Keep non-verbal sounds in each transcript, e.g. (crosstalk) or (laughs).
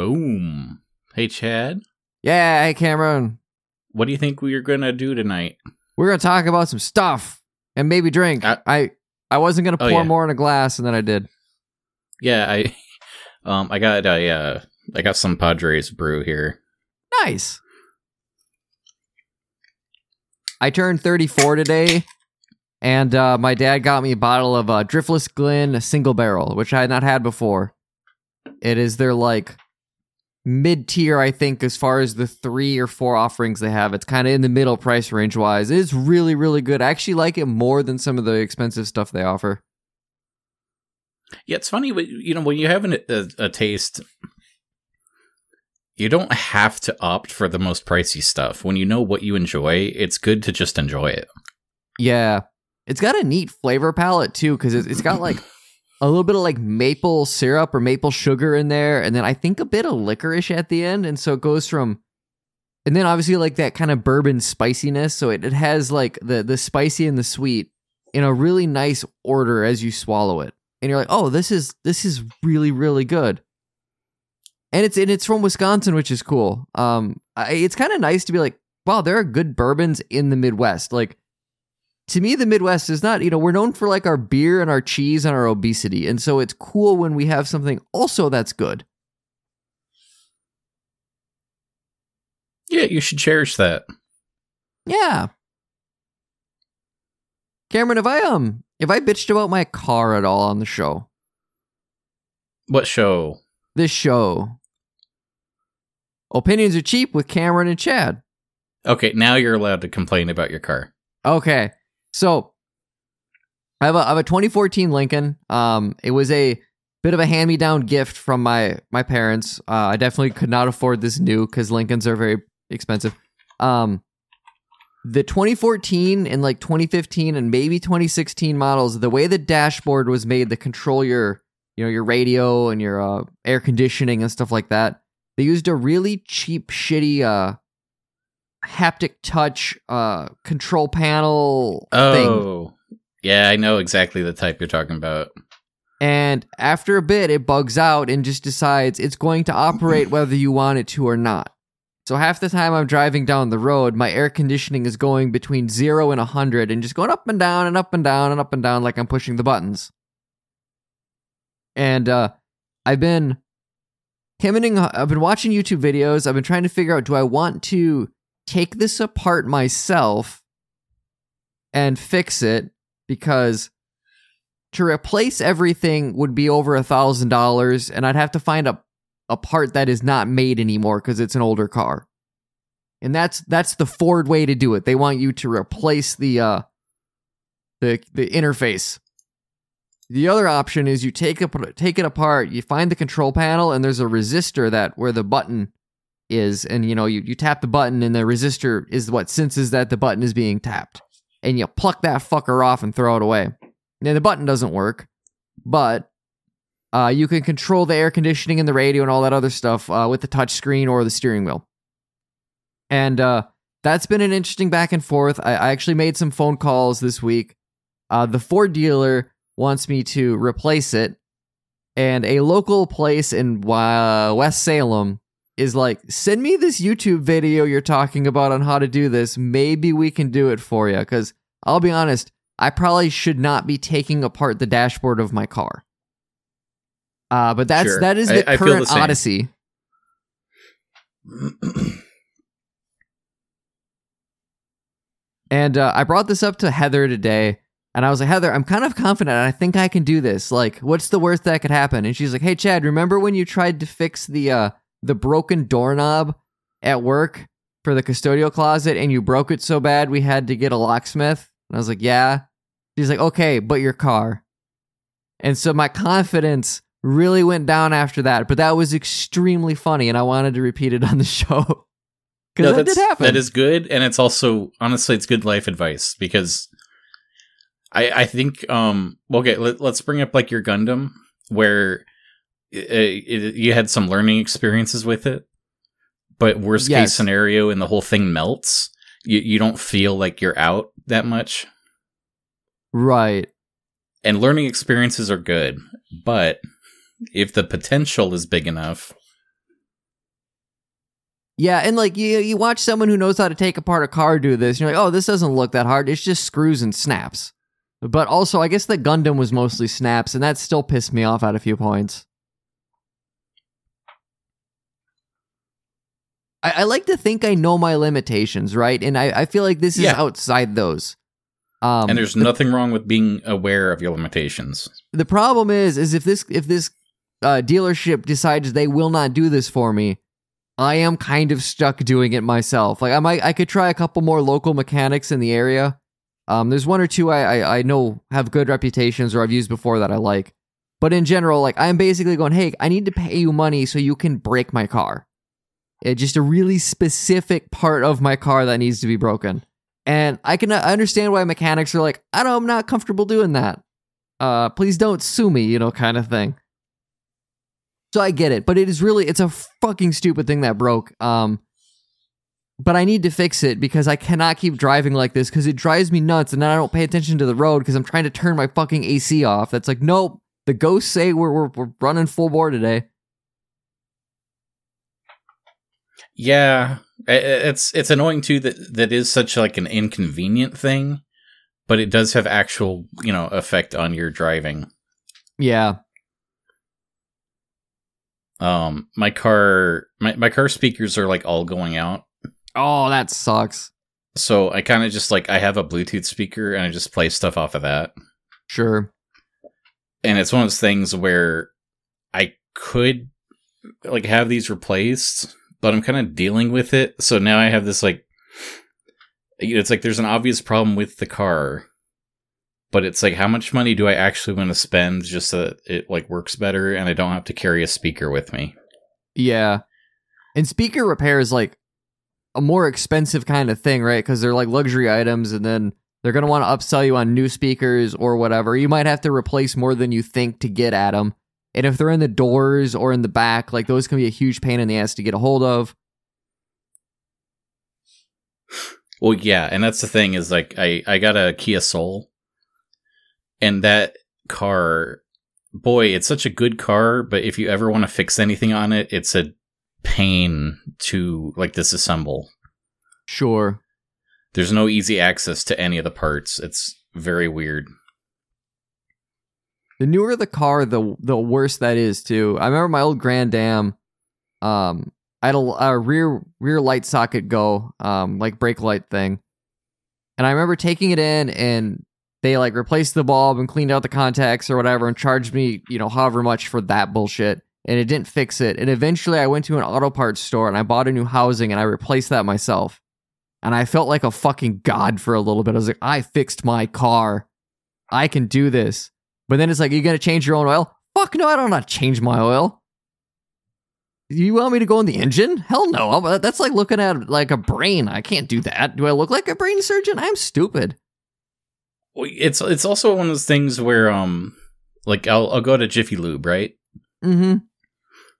Boom. Hey, Chad. Yeah, hey Cameron. What do you think we're gonna do tonight? We're gonna talk about some stuff and maybe drink. Uh, I I wasn't gonna oh, pour yeah. more in a glass, and then I did. Yeah, I, (laughs) um, I got a, uh, I got some Padres brew here. Nice. I turned 34 today, and uh, my dad got me a bottle of uh, Driftless Glen Single Barrel, which I had not had before. It is their like mid tier, I think, as far as the three or four offerings they have. It's kind of in the middle price range wise. It is really, really good. I actually like it more than some of the expensive stuff they offer. Yeah, it's funny, but you know, when you have an, a, a taste, you don't have to opt for the most pricey stuff. When you know what you enjoy, it's good to just enjoy it. Yeah. It's got a neat flavor palette too, because it's, it's got like a little bit of like maple syrup or maple sugar in there, and then I think a bit of licorice at the end. And so it goes from and then obviously like that kind of bourbon spiciness. So it, it has like the the spicy and the sweet in a really nice order as you swallow it. And you're like, oh, this is this is really, really good. And it's and it's from Wisconsin, which is cool. Um, I, it's kind of nice to be like, wow, there are good bourbons in the Midwest. Like to me, the Midwest is not, you know, we're known for like our beer and our cheese and our obesity. And so it's cool when we have something also that's good. Yeah, you should cherish that. Yeah. Cameron, if I um if I bitched about my car at all on the show, What show? this show, opinions are cheap with Cameron and Chad. Okay, now you're allowed to complain about your car. Okay, so I have a I have a 2014 Lincoln. Um, it was a bit of a hand me down gift from my my parents. Uh, I definitely could not afford this new because Lincolns are very expensive. Um, the 2014 and like 2015 and maybe 2016 models, the way the dashboard was made to control your you know your radio and your uh, air conditioning and stuff like that, they used a really cheap, shitty uh haptic touch uh control panel thing. Oh, yeah, I know exactly the type you're talking about. And after a bit, it bugs out and just decides it's going to operate (clears throat) whether you want it to or not. So half the time I'm driving down the road, my air conditioning is going between zero and 100 and just going up and down and up and down and up and down like I'm pushing the buttons. And uh, I've been hemming, I've been watching YouTube videos. I've been trying to figure out do I want to take this apart myself and fix it because to replace everything would be over a thousand dollars and i'd have to find a, a part that is not made anymore because it's an older car. And that's that's the ford way to do it. They want you to replace the uh the the interface. The other option is you take it take it apart you find the control panel and there's a resistor that where the button is and you know you, you tap the button and the resistor is what senses that the button is being tapped and you pluck that fucker off and throw it away now the button doesn't work, but uh, you can control the air conditioning and the radio and all that other stuff uh, with the touch screen or the steering wheel. And uh, that's been an interesting back and forth. I, I actually made some phone calls this week. Uh, the Ford dealer wants me to replace it, and a local place in uh, West Salem is like, send me this YouTube video you're talking about on how to do this. Maybe we can do it for you. Because I'll be honest, I probably should not be taking apart the dashboard of my car. Uh, but that's Sure. that is the I- I the current odyssey. (clears throat) And uh, I brought this up to Heather today, and I was like, Heather, I'm kind of confident. I think I can do this. Like, what's the worst that could happen? And she's like, Hey, Chad, remember when you tried to fix the uh, the broken doorknob at work for the custodial closet, and you broke it so bad we had to get a locksmith? And I was like, Yeah. She's like, Okay, but your car. And so my confidence really went down after that, but that was extremely funny, and I wanted to repeat it on the (laughs) show. Because No, that did happen. That is good, and it's also honestly it's good life advice because I I think um okay let, let's bring up like your Gundam where it, it, you had some learning experiences with it, but worst case scenario and the whole thing melts. You you don't feel like you're out that much, right. and learning experiences are good, but if the potential is big enough, Yeah, and like you you watch someone who knows how to take apart a car do this, and you're like, oh, this doesn't look that hard. It's just screws and snaps. But also, I guess the Gundam was mostly snaps, and that still pissed me off at a few points. I, I like to think I know my limitations, right? And I, I feel like this is Yeah. outside those. Um, and there's nothing wrong with being aware of your limitations. the problem is is if this if this uh, dealership decides they will not do this for me i am kind of stuck doing it myself like i might i could try a couple more local mechanics in the area um, there's one or two I, I i know have good reputations or i've used before that i like but in general like i'm basically going hey i need to pay you money so you can break my car it's just a really specific part of my car that needs to be broken. And i can uh, understand why mechanics are like i don't i'm not comfortable doing that. Uh please don't sue me you know kind of thing. So i get it but it is really it's a fucking stupid thing that broke um but i need to fix it because i cannot keep driving like this because it drives me nuts and then i don't pay attention to the road because i'm trying to turn my fucking ac off. That's like nope the ghosts say we're, we're, we're running full bore today Yeah, it's it's annoying too that that is such like an inconvenient thing, but it does have actual you know effect on your driving. yeah Um, my car my my car speakers are like all going out, oh that sucks so I kind of just like I have a Bluetooth speaker and I just play stuff off of that. sure and it's one of those things where I could like have these replaced, but I'm kind of dealing with it. So now I have this like it's like there's an obvious problem with the car, but it's like how much money do I actually want to spend just so that it like works better and I don't have to carry a speaker with me. Yeah. And speaker repair is like a more expensive kind of thing, right? Because they're like luxury items and then they're going to want to upsell you on new speakers or whatever. You might have to replace more than you think to get at them. And if they're in the doors or in the back, like those can be a huge pain in the ass to get a hold of. Well, yeah, and that's the thing is like I I got a Kia Soul, and that car, boy, it's such a good car. But if you ever want to fix anything on it, it's a pain to like disassemble. Sure. There's no easy access to any of the parts. It's very weird. The newer the car, the the worse that is too. I remember my old Grand Am. Um, I had a, a rear rear light socket go, um, like brake light thing, and I remember taking it in and they like replaced the bulb and cleaned out the contacts or whatever and charged me, you know, however much for that bullshit. And it didn't fix it. And eventually, I went to an auto parts store and I bought a new housing and I replaced that myself. And I felt like a fucking god for a little bit. I was like, I fixed my car. I can do this. But then it's like, you're gonna change your own oil? Fuck no, I don't want to change my oil. You want me to go in the engine? Hell no. I'm- That's like looking at like a brain. I can't do that. Do I look like a brain surgeon? I'm stupid. Well, It's it's also one of those things where um like I'll I'll go to Jiffy Lube right. Mm-hmm.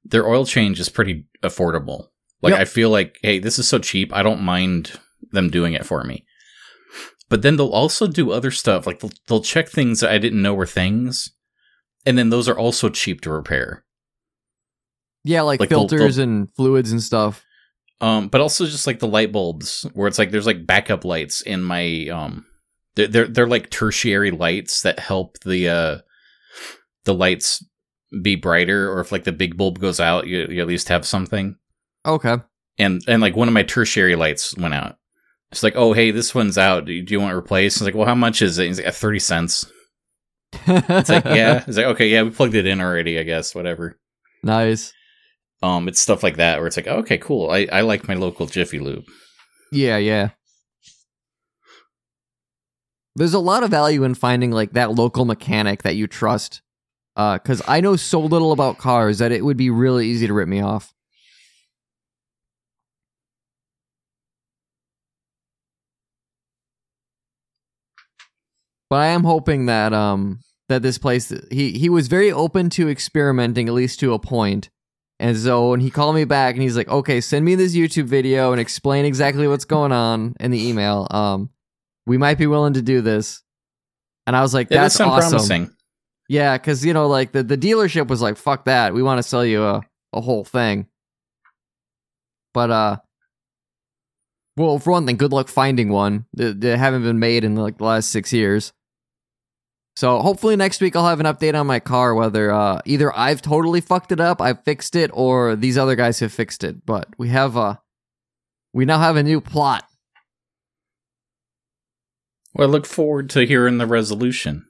Their oil change is pretty affordable. Like Yep. I feel like hey, this is so cheap. I don't mind them doing it for me. But then they'll also do other stuff. Like they'll, they'll check things that I didn't know were things, and then those are also cheap to repair. Yeah, like, Like, they'll- filters and fluids and stuff. Um, but also just like the light bulbs, where it's like there's like backup lights in my um, they're they're, they're like tertiary lights that help the uh the lights be brighter, or if like the big bulb goes out, you, you at least have something. Okay. And and like one of my tertiary lights went out. It's like, oh hey, this one's out. Do you, do you want to replace? It's like, well, how much is it? He's like, thirty cents. It's like, (laughs) yeah. It's like, okay, yeah, we plugged it in already. I guess whatever. nice. Um, it's stuff like that where it's like, okay, cool. I I like my local Jiffy Lube. Yeah, yeah. There's a lot of value in finding like that local mechanic that you trust. Uh, cause I know so little about cars that it would be really easy to rip me off. But I am hoping that um that this place he he was very open to experimenting at least to a point. And so when he called me back and he's like, "Okay, send me this YouTube video and explain exactly what's going on in the email. Um, we might be willing to do this." And I was like, "That's awesome." promising. Yeah, because you know, like the, the dealership was like, "Fuck that, we want to sell you a, a whole thing." But uh, Well, for one thing, good luck finding one. They, they haven't been made in like the last six years. So hopefully next week I'll have an update on my car whether uh, either I've totally fucked it up, I've fixed it, or these other guys have fixed it. But we have a we now have a new plot. Well, I look forward to hearing the resolution.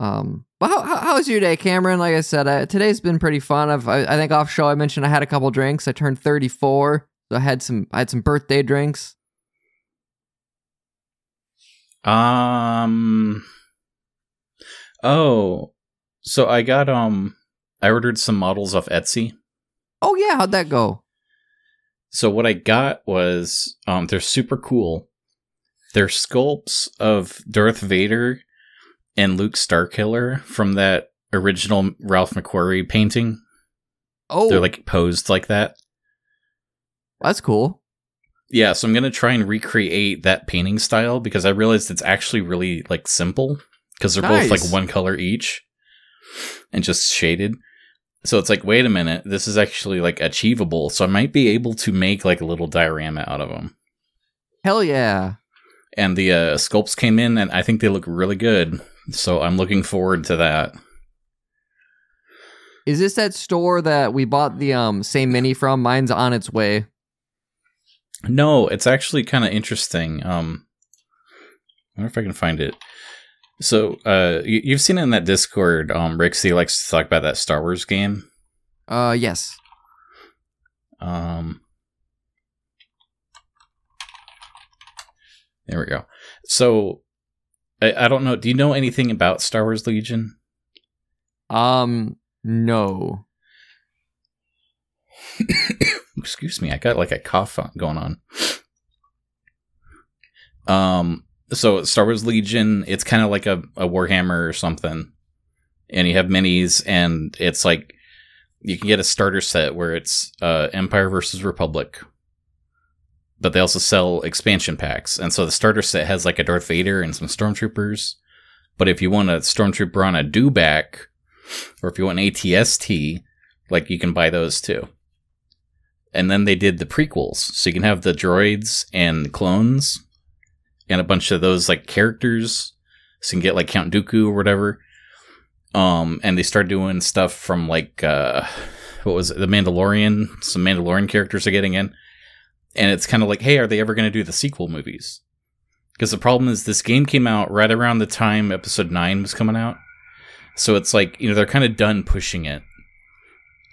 Um, but how, how, how's your day, Cameron? Like I said, uh, today's been pretty fun. I've, I, I think off show I mentioned I had a couple drinks. I turned 34, so I had some I had some birthday drinks. Um. Oh, so I got um, I ordered some models off Etsy. Oh yeah, how'd that go? So what I got was um, they're super cool. They're sculpts of Darth Vader and Luke Starkiller from that original Ralph McQuarrie painting. Oh, They're like posed like that. that's cool. Yeah, so I'm gonna try and recreate that painting style because I realized it's actually really like simple because they're both like one color each and just shaded. So it's like, wait a minute, this is actually like achievable. So I might be able to make like a little diorama out of them. Hell yeah. And the uh, sculpts came in, and I think they look really good. So I'm looking forward to that. Is this that store that we bought the um same mini from? Mine's on its way. No, it's actually kind of interesting. Um, I wonder if I can find it. So, uh, you, you've seen it in that Discord. Um, Rixie likes to talk about that Star Wars game. Uh, yes. Um, there we go. So, I, I don't know. Do you know anything about Star Wars Legion? Um, no. (coughs) Excuse me, I got like a cough going on. Um, so Star Wars Legion, it's kind of like a, a Warhammer or something, and you have minis, and it's like you can get a starter set where it's uh, Empire versus Republic, but they also sell expansion packs, and so the starter set has like a Darth Vader and some stormtroopers. But if you want a stormtrooper on a dewback, or if you want an ATST, like you can buy those too and then they did the prequels. So you can have the droids and clones and a bunch of those like characters. So you can get like count dooku or whatever. Um and they start doing stuff from like uh what was it? The mandalorian. Some mandalorian characters are getting in. And it's kind of like hey are they ever going to do the sequel movies? Because the problem is this game came out right around the time episode 9 was coming out. So it's like you know they're kind of done pushing it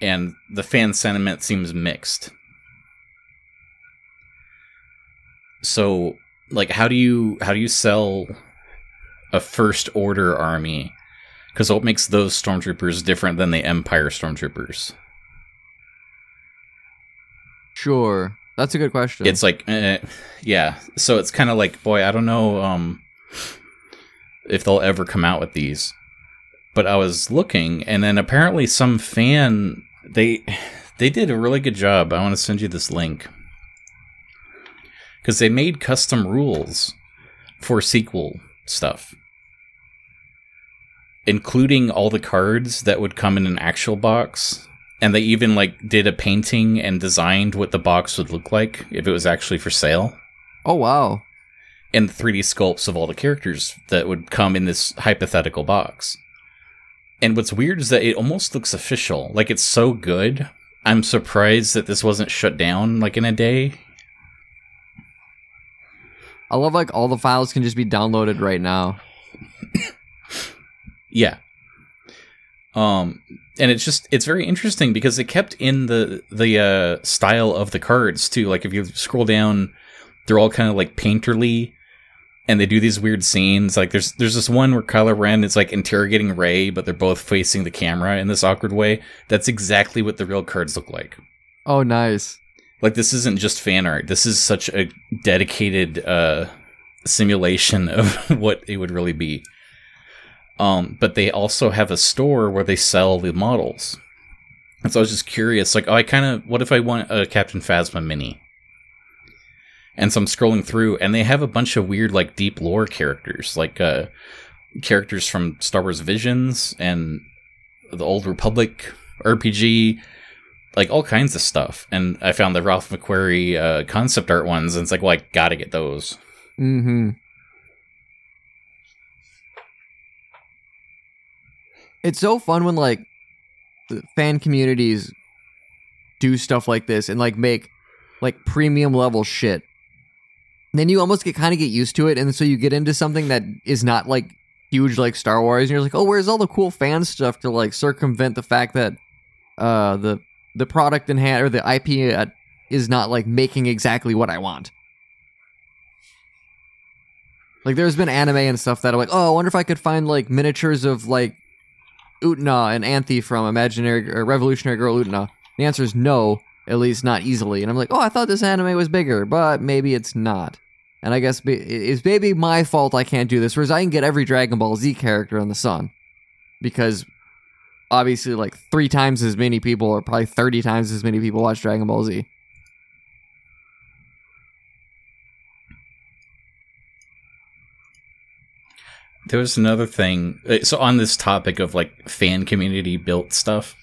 and the fan sentiment seems mixed. So, like, how do you how do you sell a first order army? Because what makes those stormtroopers different than the Empire stormtroopers? Sure. That's a good question. It's like, eh, yeah. So it's kind of like, boy, I don't know um, if they'll ever come out with these. But I was looking, and then apparently some fan they they did a really good job. I want to send you this link because they made custom rules for sequel stuff, including all the cards that would come in an actual box. And they even like did a painting and designed what the box would look like if it was actually for sale. oh wow. And 3D sculpts of all the characters that would come in this hypothetical box. And what's weird is that it almost looks official. Like it's so good. I'm surprised that this wasn't shut down like in a day. I love like all the files can just be downloaded right now. (coughs) Yeah. Um and it's just it's very interesting because it kept in the the uh style of the cards too. Like if you scroll down, they're all kind of like painterly and they do these weird scenes. Like there's there's this one where Kylo Ren is like interrogating Rey, but they're both facing the camera in this awkward way. That's exactly what the real cards look like. Oh nice. Like this isn't just fan art. This is such a dedicated uh simulation of (laughs) what it would really be. Um, but they also have a store where they sell the models. And so I was just curious, like, oh, I kind of, what if I want a Captain Phasma mini? And so I'm scrolling through, and they have a bunch of weird, like, deep lore characters, like uh, characters from Star Wars Visions and the Old Republic RPG. like all kinds of stuff. And I found the Ralph McQuarrie uh, concept art ones, and it's like, well, I gotta get those. Mm-hmm. It's so fun when like the fan communities do stuff like this and like make like premium level shit. Then you almost get kind of get used to it, and so you get into something that is not like huge like Star Wars, and you're like, oh, where's all the cool fan stuff to like circumvent the fact that uh the the product in hand or the IP uh, is not like making exactly what I want. Like there's been anime and stuff that I'm like, oh, I wonder if I could find like miniatures of like Utena and Anthy from Imaginary or Revolutionary Girl Utena. The answer is no, at least not easily. And I'm like, oh, I thought this anime was bigger, but maybe it's not. And I guess it's maybe my fault I can't do this, whereas I can get every Dragon Ball Z character in the sun. Because obviously, like three times as many people, or probably 30 times as many people, watch Dragon Ball Z. There was another thing. uh, So on this topic of like fan community built stuff,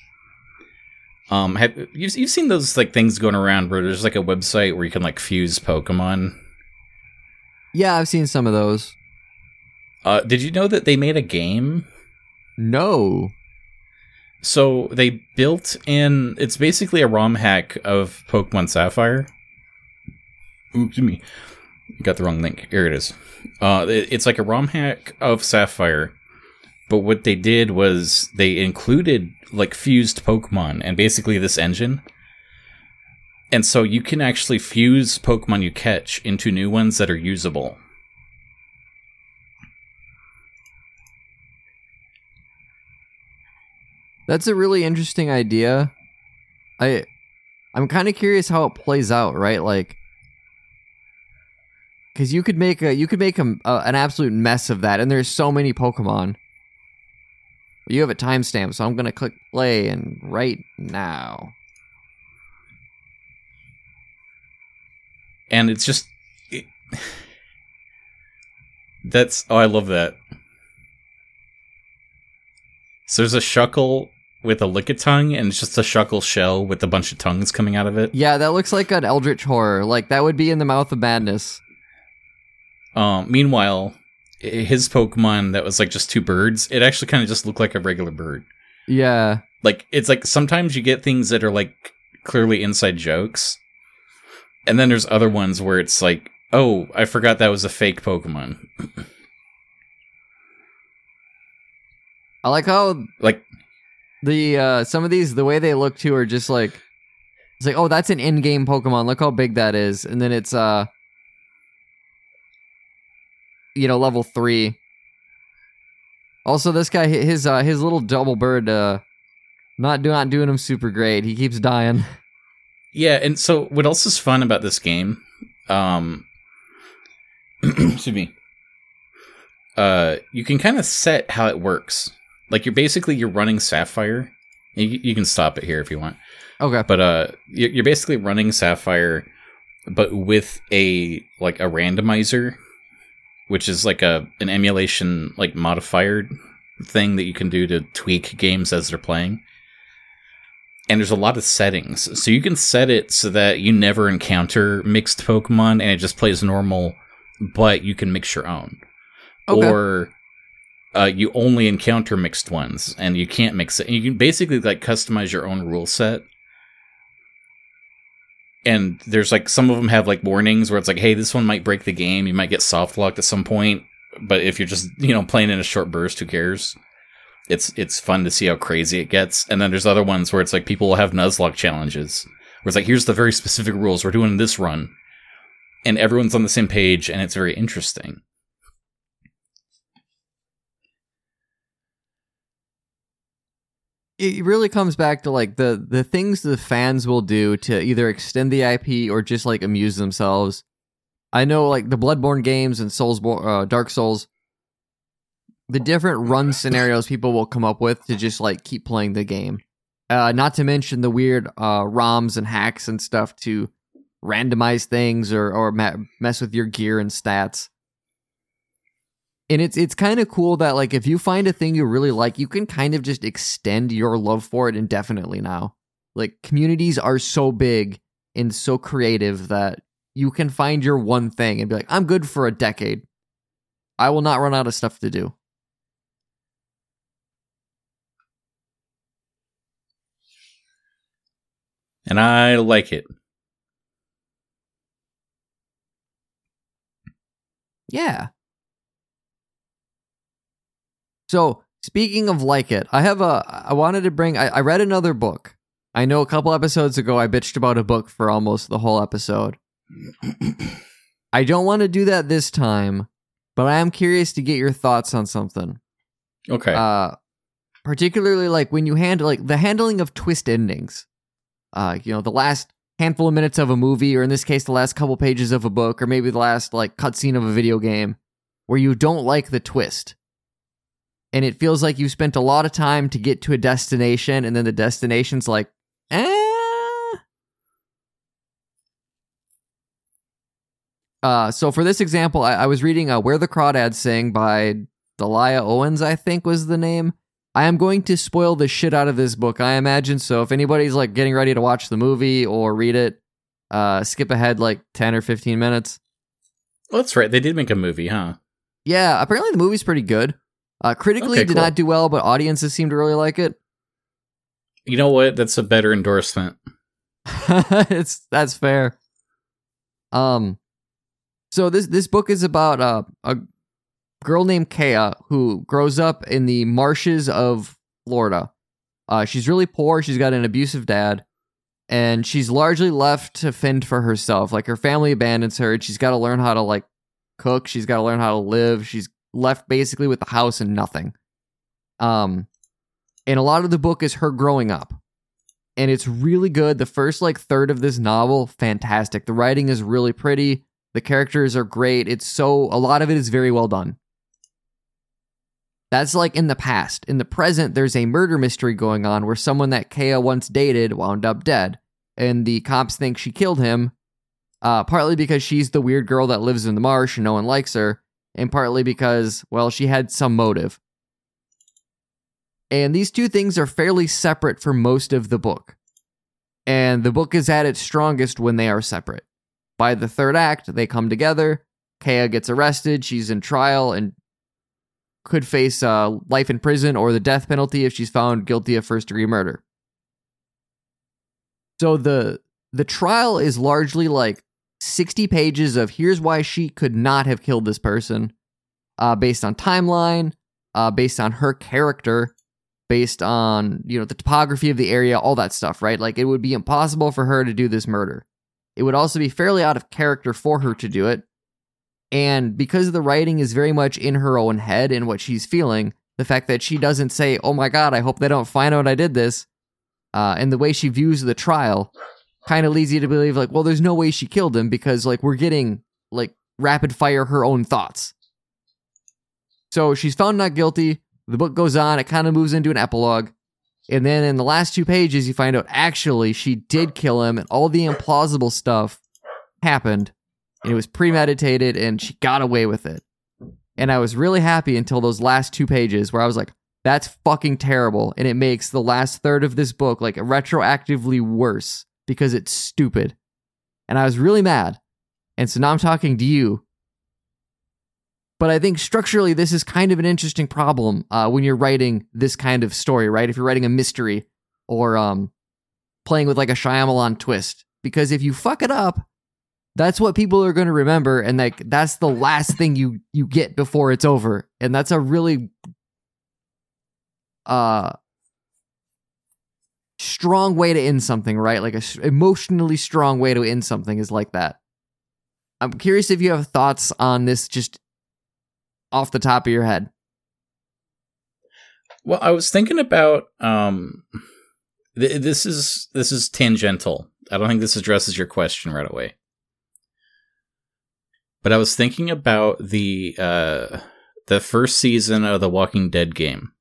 um, have you've you've seen those like things going around where there's like a website where you can like fuse Pokemon. Yeah, I've seen some of those. Uh, did you know that they made a game? No. So they built in. It's basically a ROM hack of Pokemon Sapphire. Oops, me. Got the wrong link. Here it is. Uh, it- it's like a ROM hack of Sapphire, but what they did was they included like fused Pokemon and basically this engine. And so you can actually fuse Pokemon you catch into new ones that are usable. That's a really interesting idea. I I'm kind of curious how it plays out, right? Like cuz you could make a you could make a, a, an absolute mess of that and there's so many Pokemon. You have a timestamp, so I'm going to click play and right now. And it's just it, that's oh i love that so there's a shuckle with a lickitung and it's just a shuckle shell with a bunch of tongues coming out of it Yeah, that looks like an eldritch horror. Like that would be in the mouth of madness. um, meanwhile his pokemon that was like just two birds it actually kind of just looked like a regular bird Yeah. like it's like sometimes you get things that are like clearly inside jokes and then there's other ones where it's like oh i forgot that was a fake pokemon. I like how like the uh some of these the way they look too are just like it's like oh that's an in-game pokemon. Look how big that is. And then it's uh you know level 3 also this guy his uh his little double bird uh not do, not doing him super great. He keeps dying (laughs) Yeah, and so what else is fun about this game? Um, (clears throat) excuse me. Uh, you can kind of set how it works. Like you're basically you're running Sapphire. You, you can stop it here if you want, okay but uh, you're, basically running Sapphire, but with a like a randomizer, which is like a an emulation like modifier thing that you can do to tweak games as they're playing and there's a lot of settings. So you can set it so that you never encounter mixed Pokemon and it just plays normal, but you can mix your own. Okay. Or uh, you only encounter mixed ones and you can't mix it. And you can basically like customize your own rule set. And there's like some of them have like warnings where it's like, hey, this one might break the game. You might get soft locked at some point. But if you're just, you know, playing in a short burst, who cares? It's it's fun to see how crazy it gets. And then there's other ones where it's like people will have Nuzlocke challenges, where it's like here's the very specific rules we're doing this run, and everyone's on the same page, and it's very interesting. it really comes back to like the the things the fans will do to either extend the IP or just like amuse themselves. I know like the Bloodborne games and Souls, uh, Dark Souls, the different run scenarios people will come up with to just like keep playing the game. Uh, not to mention the weird uh, ROMs and hacks and stuff to randomize things or or ma- mess with your gear and stats. And it's it's kind of cool that like if you find a thing you really like, you can kind of just extend your love for it indefinitely now. Like communities are so big and so creative that you can find your one thing and be like, I'm good for a decade. I will not run out of stuff to do. And I like it. Yeah. So speaking of like it, I have a. I wanted to bring. I, I read another book. I know a couple episodes ago I bitched about a book for almost the whole episode. (clears throat) I don't want to do that this time, but I am curious to get your thoughts on something. Okay. Uh, particularly like when you handle like the handling of twist endings. Uh, you know, the last handful of minutes of a movie, or in this case, the last couple pages of a book, or maybe the last like cutscene of a video game, where you don't like the twist. And it feels like you spent a lot of time to get to a destination, and then the destination's like, eh. Uh, so for this example, I, I was reading uh, "Where the Crawdads Sing" by Delia Owens, I think was the name. I am going to spoil the shit out of this book, I imagine. So if anybody's like getting ready to watch the movie or read it, uh, skip ahead like ten or fifteen minutes. well, that's right. They did make a movie, huh? Yeah, apparently the movie's pretty good. Uh, critically, Okay, it did cool. not do well, but audiences seem to really like it. You know what? That's a better endorsement. (laughs) it's that's fair. Um, so this this book is about uh, a girl named Kya who grows up in the marshes of Florida. Uh, she's really poor. She's got an abusive dad, and she's largely left to fend for herself. Like her family abandons her. and She's got to learn how to like cook. She's got to learn how to live. She's left basically with the house and nothing. Um, and a lot of the book is her growing up and it's really good. The first like third of this novel, fantastic. The writing is really pretty. The characters are great. It's so a lot of it is very well done. That's like in the past. In the present, there's a murder mystery going on where someone that Kya once dated wound up dead, and the cops think she killed him. Uh, partly because she's the weird girl that lives in the marsh and no one likes her, and partly because, well, she had some motive. And these two things are fairly separate for most of the book. And the book is at its strongest when they are separate. By the third act, they come together. Kya gets arrested. She's in trial and could face uh, life in prison or the death penalty if she's found guilty of first degree murder. So the the trial is largely like 60 pages of here's why she could not have killed this person, uh, based on timeline, uh, based on her character, based on you know the topography of the area, all that stuff, right? Like it would be impossible for her to do this murder. It would also be fairly out of character for her to do it. And because the writing is very much in her own head and what she's feeling, the fact that she doesn't say, "Oh my god, I hope they don't find out I did this," uh, and the way she views the trial, kind of leads you to believe like, well, there's no way she killed him because like we're getting like rapid fire her own thoughts. So she's found not guilty. The book goes on. It kind of moves into an epilogue. And then in the last two pages, you find out actually she did kill him and all the implausible stuff happened. And it was premeditated and she got away with it. And I was really happy until those last two pages where I was like, that's fucking terrible. And it makes the last third of this book like retroactively worse because it's stupid. And I was really mad. And so now I'm talking to you but I think structurally, this is kind of an interesting problem uh, when you're writing this kind of story, right? If you're writing a mystery or um, playing with like a Shyamalan twist, because if you fuck it up, that's what people are going to remember, and like that's the last thing you you get before it's over, and that's a really uh strong way to end something, right? Like a emotionally strong way to end something is like that. I'm curious if you have thoughts on this just off the top of your head. Well, I was thinking about um, th- this is this is tangential. I don't think this addresses your question right away. But I was thinking about the uh, the first season of the Walking Dead game.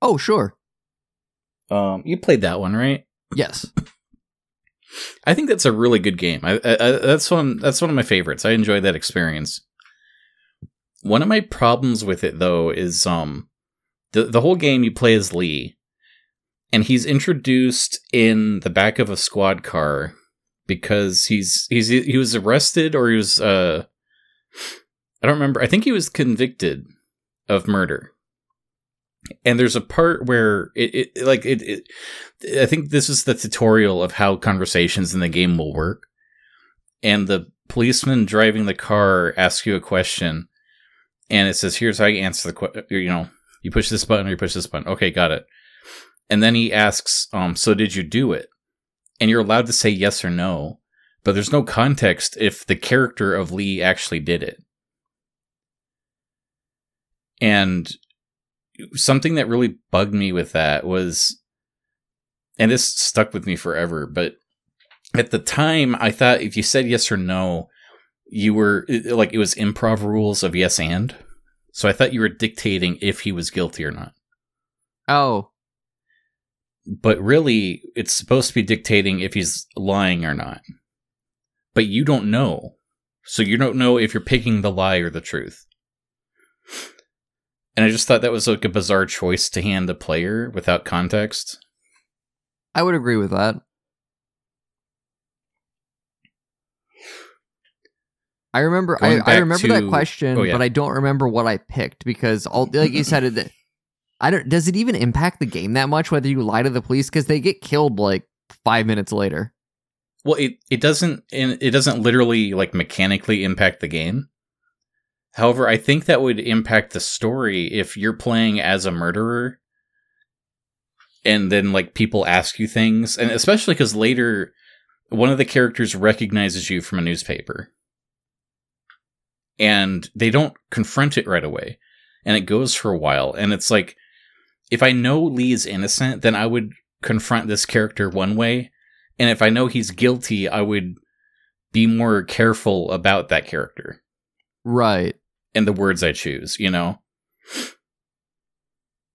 Oh, sure. Um, you played that one, right? Yes. I think that's a really good game. I, I, I that's one that's one of my favorites. I enjoyed that experience. One of my problems with it though is um the the whole game you play as Lee, and he's introduced in the back of a squad car because he's he's he was arrested or he was uh I don't remember. I think he was convicted of murder. And there's a part where it, it like it, it I think this is the tutorial of how conversations in the game will work. And the policeman driving the car asks you a question and it says here's how you answer the question you know you push this button or you push this button okay got it and then he asks um so did you do it and you're allowed to say yes or no but there's no context if the character of lee actually did it. And something that really bugged me with that was and this stuck with me forever but at the time i thought if you said yes or no you were like it was improv rules of yes and. So i thought you were dictating if he was guilty or not. Oh, but really it's supposed to be dictating if he's lying or not but you don't know so you don't know if you're picking the lie or the truth and i just thought that was like a bizarre choice to hand the player without context I would agree with that. I remember I, I remember that question, oh, yeah. but I don't remember what I picked because all like you said it I don't does it even impact the game that much whether you lie to the police? Because they get killed like five minutes later. well it, it doesn't it doesn't literally like mechanically impact the game. However i think that would impact the story if you're playing as a murderer and then like people ask you things and especially because later one of the characters recognizes you from a newspaper. And they don't confront it right away and it goes for a while and it's like if i know lee is innocent then i would confront this character one way and if i know he's guilty i would be more careful about that character Right. and the words I choose, you know?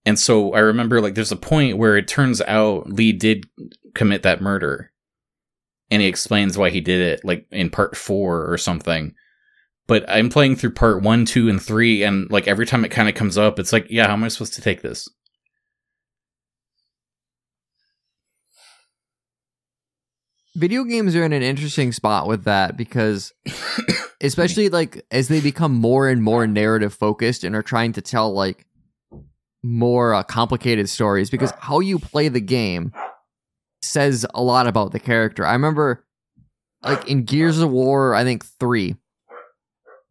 And so I remember like there's a point where it turns out Lee did commit that murder. And he explains why he did it, like in part four or something. But I'm playing through part one, two, and three, and like every time it kind of comes up, it's like, yeah, how am I supposed to take this? Video games are in an interesting spot with that because (coughs) especially like as they become more and more narrative focused and are trying to tell like more uh, complicated stories because how you play the game says a lot about the character. I remember like in Gears of War, I think 3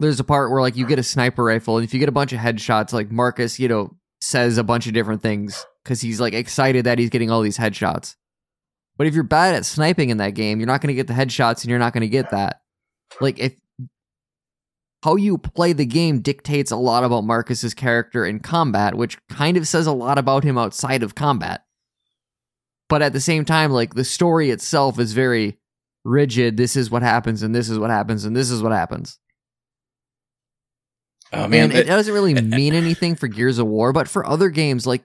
there's a part where like you get a sniper rifle and if you get a bunch of headshots like Marcus, you know, says a bunch of different things cuz he's like excited that he's getting all these headshots. But if you're bad at sniping in that game, you're not going to get the headshots and you're not going to get that. Like if how you play the game dictates a lot about Marcus's character in combat, which kind of says a lot about him outside of combat. But at the same time, like the story itself is very rigid. This is what happens, and this is what happens, and this is what happens. Oh and it doesn't really (laughs) mean anything for Gears of War, but for other games, like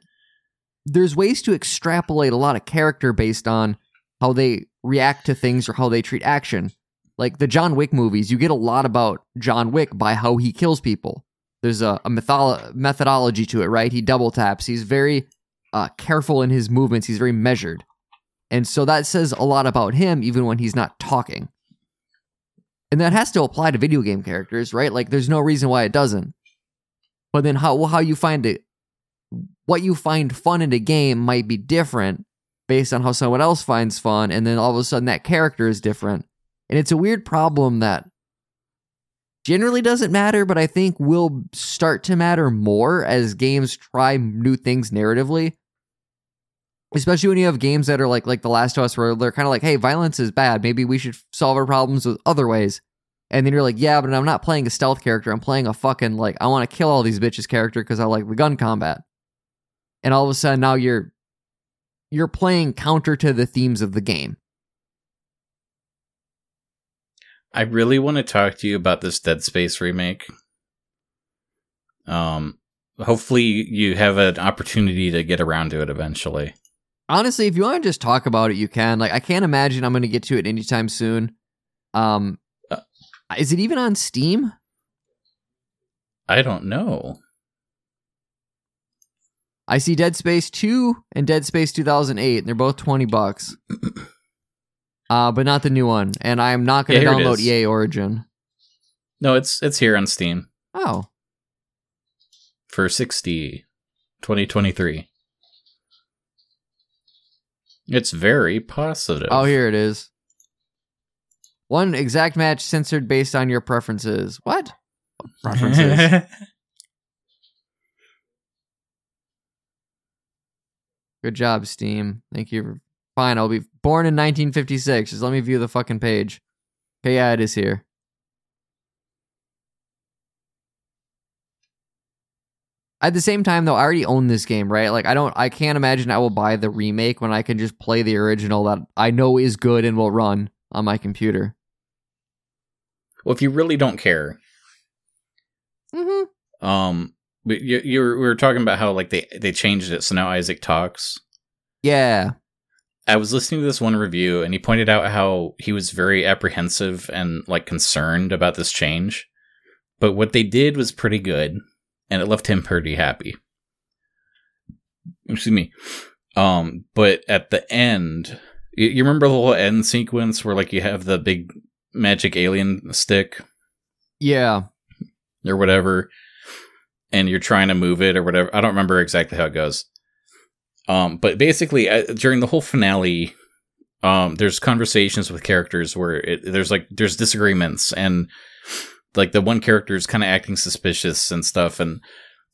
there's ways to extrapolate a lot of character based on how they react to things or how they treat action. Like the John Wick movies, you get a lot about John Wick by how he kills people. There's a, a methodology to it, right? He double taps. He's very uh, careful in his movements. He's very measured. And so that says a lot about him, even when he's not talking. And that has to apply to video game characters, right? Like, there's no reason why it doesn't. But then how how you find it, what you find fun in a game might be different based on how someone else finds fun, and then all of a sudden that character is different. And it's a weird problem that generally doesn't matter, but I think will start to matter more as games try new things narratively. Especially when you have games that are like like The Last of Us, where they're kind of like, "Hey, violence is bad. Maybe we should solve our problems with other ways." And then you're like, "Yeah, but I'm not playing a stealth character. I'm playing a fucking like I want to kill all these bitches character because I like the gun combat." And all of a sudden now you're you're playing counter to the themes of the game. I really want to talk to you about this Dead Space remake. Um, hopefully you have an opportunity to get around to it eventually. honestly, if you want to just talk about it, you can. Like, I can't imagine I'm going to get to it anytime soon. Um, Uh. is it even on Steam? I don't know. I see Dead Space 2 and Dead Space 2008, and they're both 20 bucks. (clears throat) Uh, but not the new one. And I'm not going to Yeah, download is. EA Origin. No, it's it's here on Steam Oh, for 60 2023. It's very positive. oh, here it is. One exact match censored based on your preferences. What? Preferences. (laughs) Good job, Steam. Thank you. Fine, I'll be born in 1956. Just let me view the fucking page. Okay, yeah, it is here. At the same time, though, I already own this game, right? Like, I don't, I can't imagine I will buy the remake when I can just play the original that I know is good and will run on my computer. well, if you really don't care, Mm-hmm. um, but you, you were, we were talking about how like they they changed it, so now Isaac talks. Yeah. I was listening to this one review, and he pointed out how he was very apprehensive and like concerned about this change, but what they did was pretty good, and it left him pretty happy. Excuse me. Um, but at the end, you, you remember the whole end sequence where like you have the big magic alien stick Yeah. or whatever, and you're trying to move it or whatever. I don't remember exactly how it goes. Um, but basically, uh, during the whole finale, um, there's conversations with characters where it, there's like there's disagreements and like the one character is kind of acting suspicious and stuff, and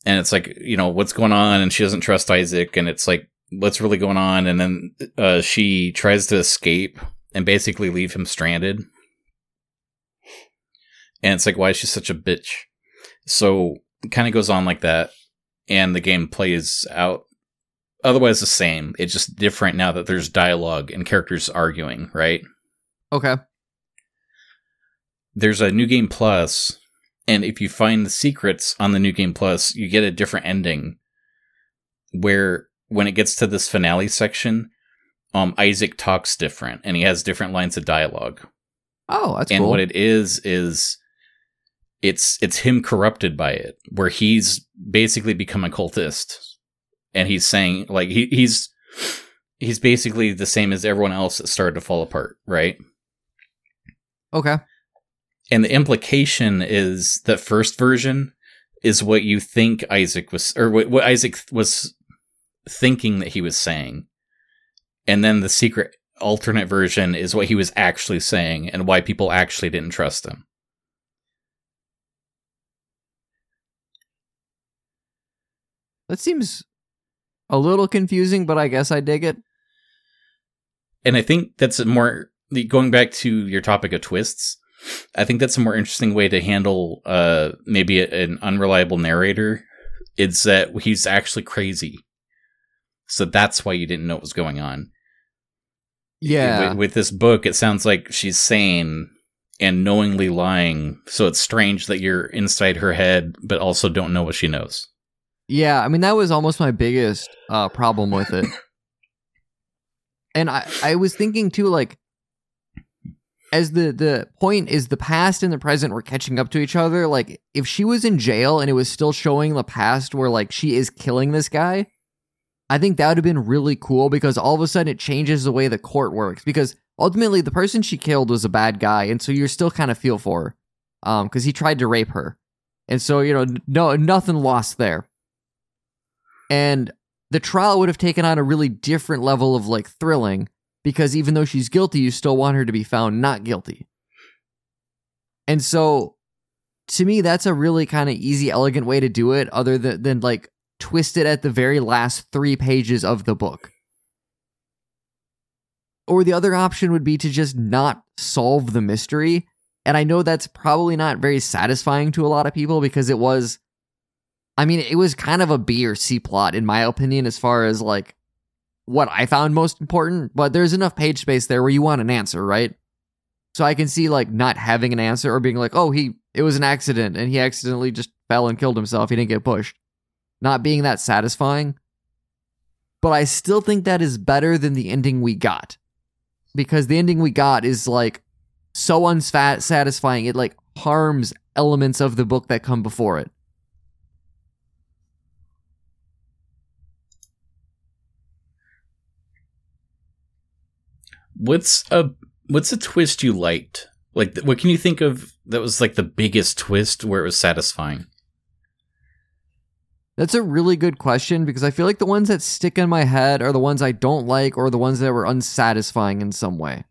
and it's like you know what's going on, and she doesn't trust Isaac, and it's like what's really going on, and then uh, she tries to escape and basically leave him stranded, and it's like why is she such a bitch? So kind of goes on like that, and the game plays out otherwise the same. It's just different now that there's dialogue and characters arguing, right? Okay. There's a new game plus, and if you find the secrets on the new game plus, you get a different ending. Where when it gets to this finale section, um, Isaac talks different, and he has different lines of dialogue. Oh, that's cool. and cool. what it is is it's it's him corrupted by it where he's basically become a cultist. And he's saying like he, he's he's basically the same as everyone else that started to fall apart right? Okay. and the implication is that first version is what you think isaac was or what, what isaac was thinking that he was saying. And then the secret alternate version is what he was actually saying and why people actually didn't trust him That seems a little confusing, but I guess I dig it. and I think that's a more going back to your topic of twists. I think that's a more interesting way to handle uh maybe a- an unreliable narrator. It's that he's actually crazy, so that's why you didn't know what was going on. Yeah. With, with this book, it sounds like she's sane and knowingly lying. So it's strange that you're inside her head, but also don't know what she knows. Yeah, I mean that was almost my biggest uh, problem with it. (laughs) and I, I was thinking too, like, as the the point is the past and the present were catching up to each other. Like, if she was in jail and it was still showing the past where like she is killing this guy, I think that would have been really cool because all of a sudden it changes the way the court works. Because ultimately the person she killed was a bad guy, and so you're still kind of feel for her, um, because he tried to rape her, and so you know no nothing lost there and the trial would have taken on a really different level of like thrilling because even though she's guilty you still want her to be found not guilty. And so to me that's a really kind of easy elegant way to do it other than, than like twist it at the very last three pages of the book. Or the other option would be to just not solve the mystery. And i know that's probably not very satisfying to a lot of people because it was I mean, it was kind of a B or C plot, in my opinion, as far as like what I found most important. But there's enough page space there where you want an answer, right? So I can see like not having an answer or being like, oh, he it was an accident and he accidentally just fell and killed himself. He didn't get pushed. Not being that satisfying. But I still think that is better than the ending we got. Because the ending we got is like so unsatisfying, it like harms elements of the book that come before it. What's a what's a twist you liked? Like, what can you think of that was like the biggest twist where it was satisfying? That's a really good question because I feel like the ones that stick in my head are the ones I don't like or the ones that were unsatisfying in some way.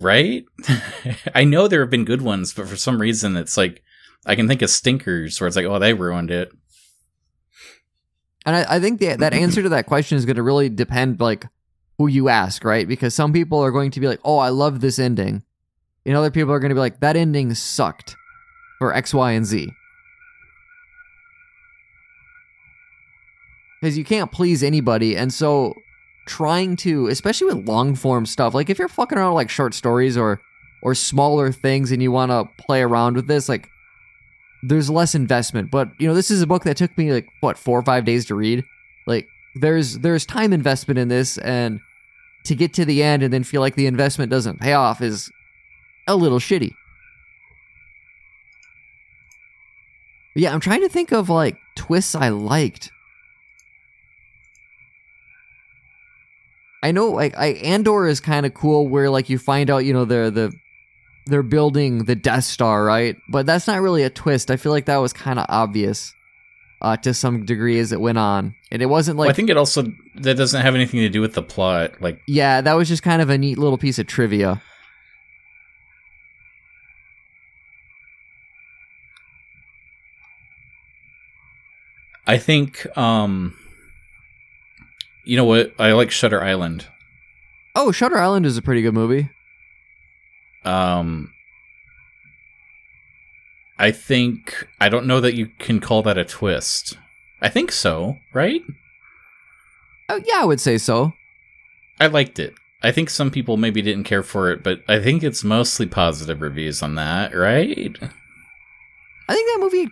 Right? (laughs) I know there have been good ones, but for some reason it's like I can think of stinkers where it's like, oh, they ruined it. And I, I think the, that answer to that question is going to really depend, like, who you ask, right? Because some people are going to be like, oh, I love this ending. And other people are going to be like, that ending sucked for X, Y, and Z. Because you can't please anybody. And so trying to, especially with long form stuff, like if you're fucking around like short stories or or smaller things and you want to play around with this, like there's less investment. But you know, this is a book that took me like what four or five days to read. Like there's there's time investment in this, and to get to the end and then feel like the investment doesn't pay off is a little shitty. But yeah, I'm trying to think of like twists I liked. I know like I Andor is kind of cool where like you find out, you know, they're the they're building the Death Star, right? But that's not really a twist. I feel like that was kind of obvious uh, to some degree as it went on, and it wasn't like Well, I think it also that doesn't have anything to do with the plot. Like, yeah, that was just kind of a neat little piece of trivia. I think, um, you know what? I like Shutter Island. Oh, Shutter Island is a pretty good movie. Um, I think I don't know that you can call that a twist. I think so, right? Oh, yeah, I would say so. I liked it. I think some people maybe didn't care for it, but I think it's mostly positive reviews on that, right? I think that movie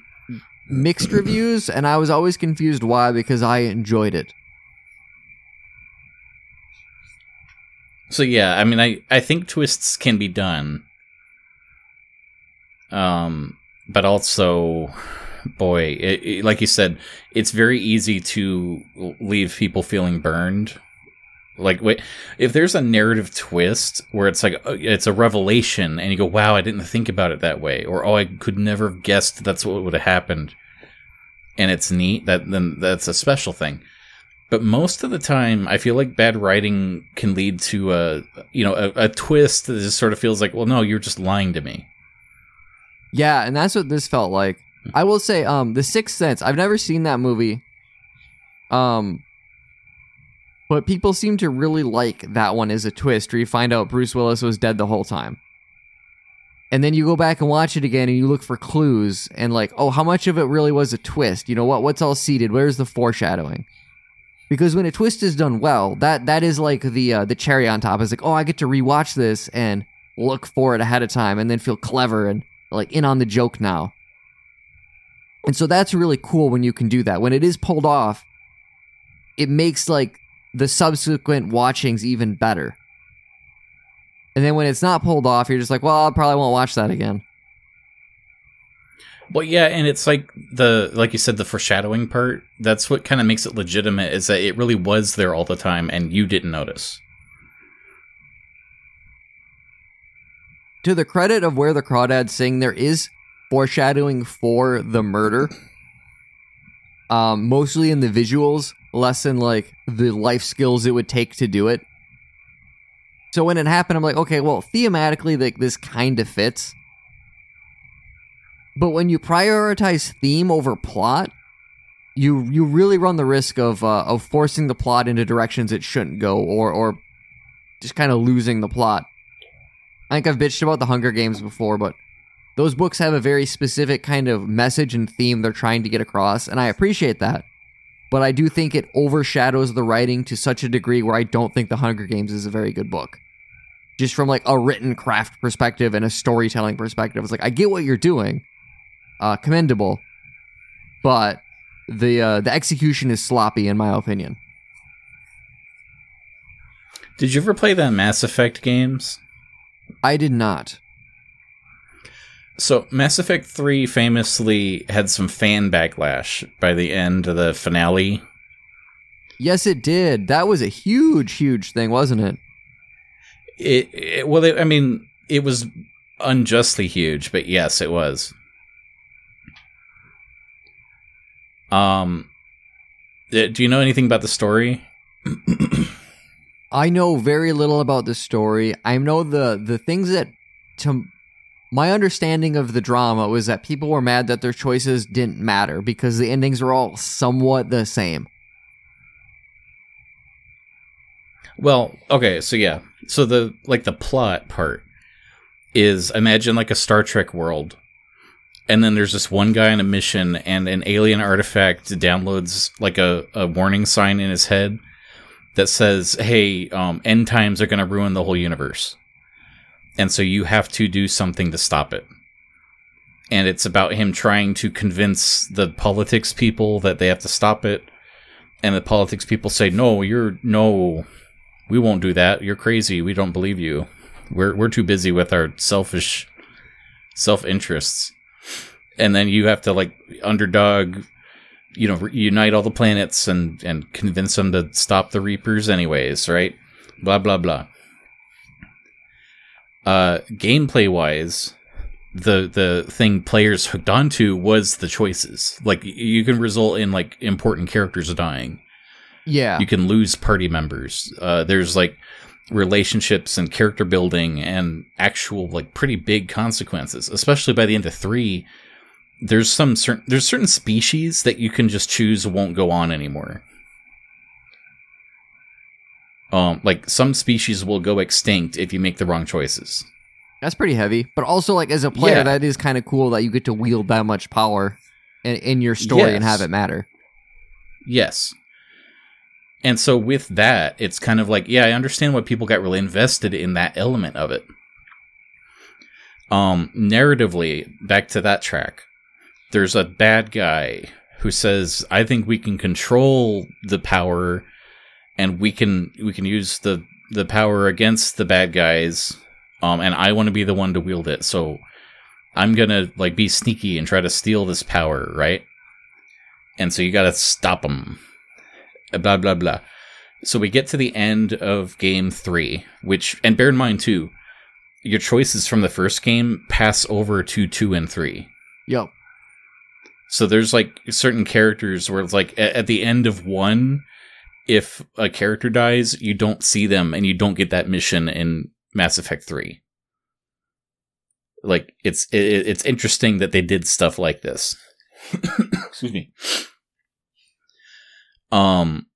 mixed (clears throat) reviews, and I was always confused why because I enjoyed it. So yeah, I mean, I I think twists can be done. Um, but also, boy, it, it, like you said, it's very easy to leave people feeling burned. Like, wait, if there's a narrative twist where it's like uh, it's a revelation, and you go, "Wow, I didn't think about it that way," or "Oh, I could never have guessed that's what would have happened," and it's neat, that then that's a special thing but most of the time i feel like bad writing can lead to a you know a, a, twist that just sort of feels like well no you're just lying to me yeah and that's what this felt like. I will say um the sixth sense i've never seen that movie um but people seem to really like that one as a twist where you find out bruce willis was dead the whole time. And then you go back and watch it again and you look for clues and like oh how much of it really was a twist? You know what what's all seeded? Where's the foreshadowing? Because when a twist is done well, that that is like the uh, the cherry on top. Is like, oh, I get to rewatch this and look for it ahead of time, and then feel clever and like in on the joke now. And so that's really cool when you can do that. When it is pulled off, it makes like the subsequent watchings even better. And then when it's not pulled off, you're just like, well, I probably won't watch that again. Well, yeah, and it's like the like you said, the foreshadowing part. That's what kind of makes it legitimate. Is that it really was there all the time, and you didn't notice. To the credit of where the crawdads sing, there is foreshadowing for the murder. (clears throat) Um, mostly in the visuals, less in like the life skills it would take to do it. So when it happened, I'm like, okay, well, thematically, like this kind of fits but when you prioritize theme over plot, you you really run the risk of uh, of forcing the plot into directions it shouldn't go, or or just kind of losing the plot. I think I've bitched about the Hunger Games before, but those books have a very specific kind of message and theme they're trying to get across, and I appreciate that. But I do think it overshadows the writing to such a degree where I don't think the Hunger Games is a very good book. Just from like a written craft perspective and a storytelling perspective, it's like I get what you're doing, uh, commendable, but the uh, the execution is sloppy in my opinion. Did you ever play the Mass Effect games? I did not. So Mass Effect 3 famously had some fan backlash by the end of the finale. Yes, it did. That was a huge, huge thing, wasn't it? It, it well, it, I mean, it was unjustly huge, but yes, it was. Um, do you know anything about the story? (clears throat) I know very little about the story. I know the the things that to my understanding of the drama was that people were mad that their choices didn't matter because the endings were all somewhat the same. Well, okay, so yeah. So the like the plot part is imagine like a Star Trek world. And then there's this one guy on a mission and an alien artifact downloads like a, a warning sign in his head that says, "Hey, um, end times are going to ruin the whole universe." And so you have to do something to stop it. And it's about him trying to convince the politics people that they have to stop it. And the politics people say, "No, you're no, we won't do that. You're crazy. We don't believe you. We're we're too busy with our selfish self interests." And then you have to like underdog, you know, unite all the planets and and convince them to stop the Reapers, anyways, right? Blah blah blah. Uh, gameplay wise, the the thing players hooked onto was the choices. Like you can result in like important characters dying. Yeah. You can lose party members. Uh, there's like relationships and character building and actual like pretty big consequences. Especially by the end of three, there's some certain there's certain species that you can just choose won't go on anymore. Um, like some species will go extinct if you make the wrong choices. That's pretty heavy, but also like as a player, Yeah. that is kind of cool that you get to wield that much power in, in your story and have it matter. Yes. And so with that, it's kind of like, yeah, I understand why people got really invested in that element of it. Um, narratively, back to that track, there's a bad guy who says, I think we can control the power and we can we can use the the power against the bad guys. Um, and I want to be the one to wield it. So I'm gonna like be sneaky and try to steal this power, right? and so you got to stop them. Blah blah blah. So we get to the end of game three, which and bear in mind too, your choices from the first game pass over to two and three. Yep. So there's like certain characters where it's like at, at the end of one, if a character dies, you don't see them and you don't get that mission in Mass Effect three. Like it's it, it's interesting that they did stuff like this. (coughs) Excuse me. Um,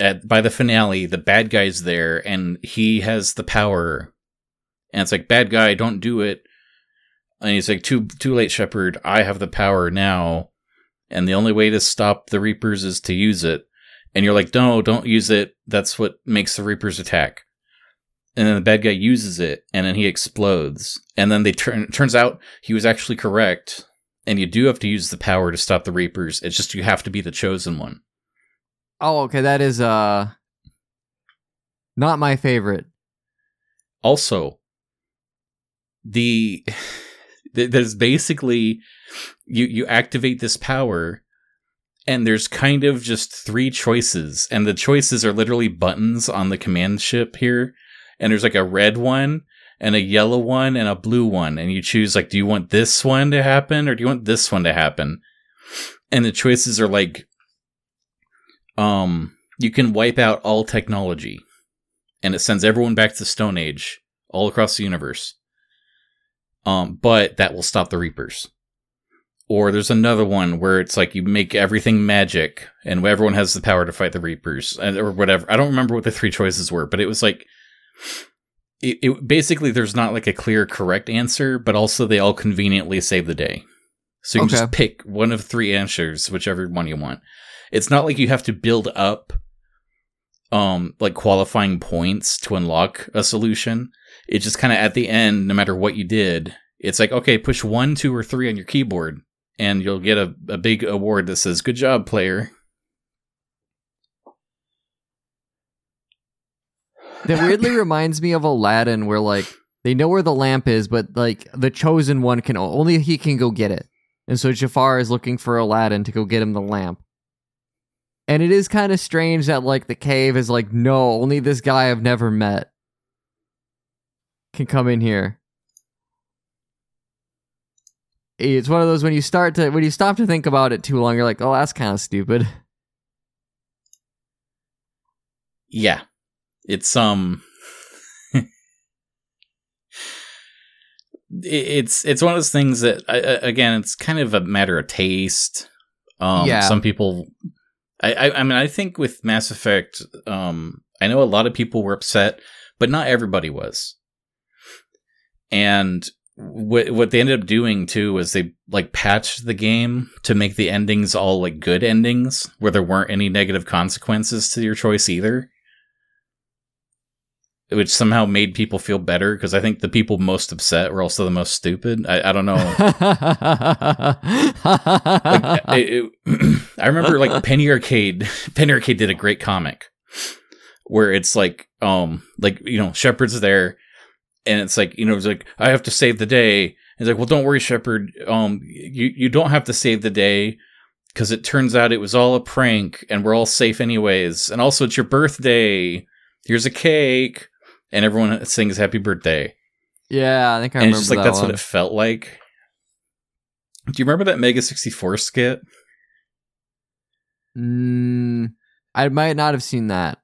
at by the finale, the bad guy's there and he has the power, and it's like bad guy, don't do it. And he's like, too too late, Shepard. I have the power now, and the only way to stop the Reapers is to use it. And you're like, no, don't use it. That's what makes the Reapers attack. And then the bad guy uses it, and then he explodes. And then they turn. Turns out he was actually correct, and you do have to use the power to stop the Reapers. It's just you have to be the chosen one. Oh, okay. That is uh not my favorite. Also, the th- there's basically you you activate this power and there's kind of just three choices and the choices are literally buttons on the command ship here and there's like a red one and a yellow one and a blue one and you choose like do you want this one to happen or do you want this one to happen? And the choices are like um you can wipe out all technology and it sends everyone back to the stone age all across the universe um but that will stop the reapers. Or there's another one where it's like you make everything magic and everyone has the power to fight the reapers and- or whatever. I don't remember what the three choices were but it was like it, it basically there's not like a clear correct answer but also they all conveniently save the day. So you can Okay. just pick one of three answers whichever one you want. It's not like you have to build up um like qualifying points to unlock a solution it's just kind of at the end no matter what you did it's like okay push one two or three on your keyboard and you'll get a, a big award that says good job player That weirdly (laughs) reminds me of Aladdin, where like they know where the lamp is, but like the chosen one can only he can go get it, and so Jafar is looking for Aladdin to go get him the lamp. And it is kind of strange that like the cave is like, no, only this guy I've never met. Can come in here. It's one of those when you start to when you stop to think about it too long, you're like, oh, that's kind of stupid. Yeah. It's um (laughs) it's it's one of those things that again it's kind of a matter of taste um yeah. some people I, I i mean i think with mass effect um i know a lot of people were upset but not everybody was and what what they ended up doing too was they like patched the game to make the endings all like good endings where there weren't any negative consequences to your choice either which somehow made people feel better because I think the people most upset were also the most stupid. I, I don't know. (laughs) like, it, it, (clears throat) I remember like Penny Arcade. (laughs) Penny Arcade did a great comic where it's like, um, like you know, Shepard's there, and it's like you know, it's like I have to save the day. It's like, well, don't worry, Shepard. Um, you you don't have to save the day because it turns out it was all a prank, and we're all safe anyways. And also, it's your birthday. Here's a cake and everyone sings happy birthday. Yeah, I think I and remember it's just like that that's one. what it felt like. Do you remember that Mega 64 skit? Mm, I might not have seen that.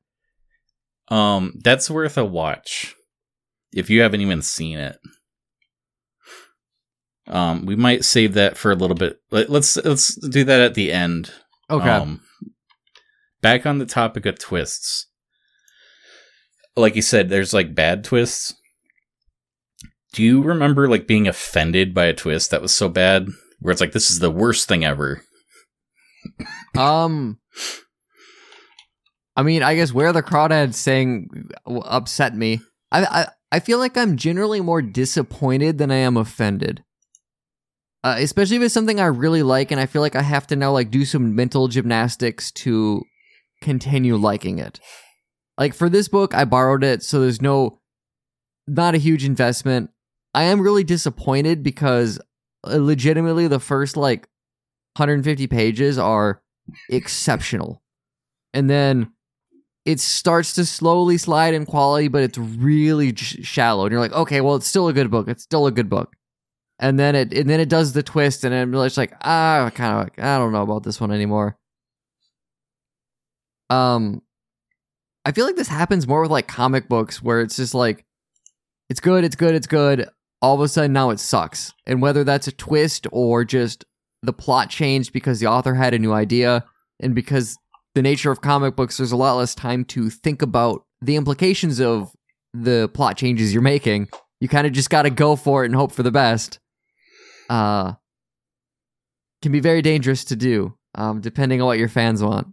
Um, that's worth a watch if you haven't even seen it. Um, we might save that for a little bit. Let, us let's do that at the end. Okay. Um, back on the topic of twists like you said, there's like bad twists. Do you remember like being offended by a twist that was so bad where it's like this is the worst thing ever? um I mean, I guess where the crawdads sing upset me. I, I I feel like I'm generally more disappointed than I am offended. Uh, especially if it's something I really like and I feel like I have to now like do some mental gymnastics to continue liking it. Like for this book, I borrowed it, so there's no, not a huge investment. I am really disappointed because uh, legitimately the first like 150 pages are exceptional. And then it starts to slowly slide in quality, but it's really shallow. And you're like, okay, well, it's still a good book. It's still a good book. And then it and then it does the twist, and I'm just like, ah, kind of, like, I don't know about this one anymore. Um, I feel like this happens more with like comic books where it's just like it's good, it's good, it's good. All of a sudden now it sucks. And whether that's a twist or just the plot changed because the author had a new idea and because the nature of comic books there's a lot less time to think about the implications of the plot changes you're making. You kind of just got to go for it and hope for the best. Uh can be very dangerous to do um depending on what your fans want.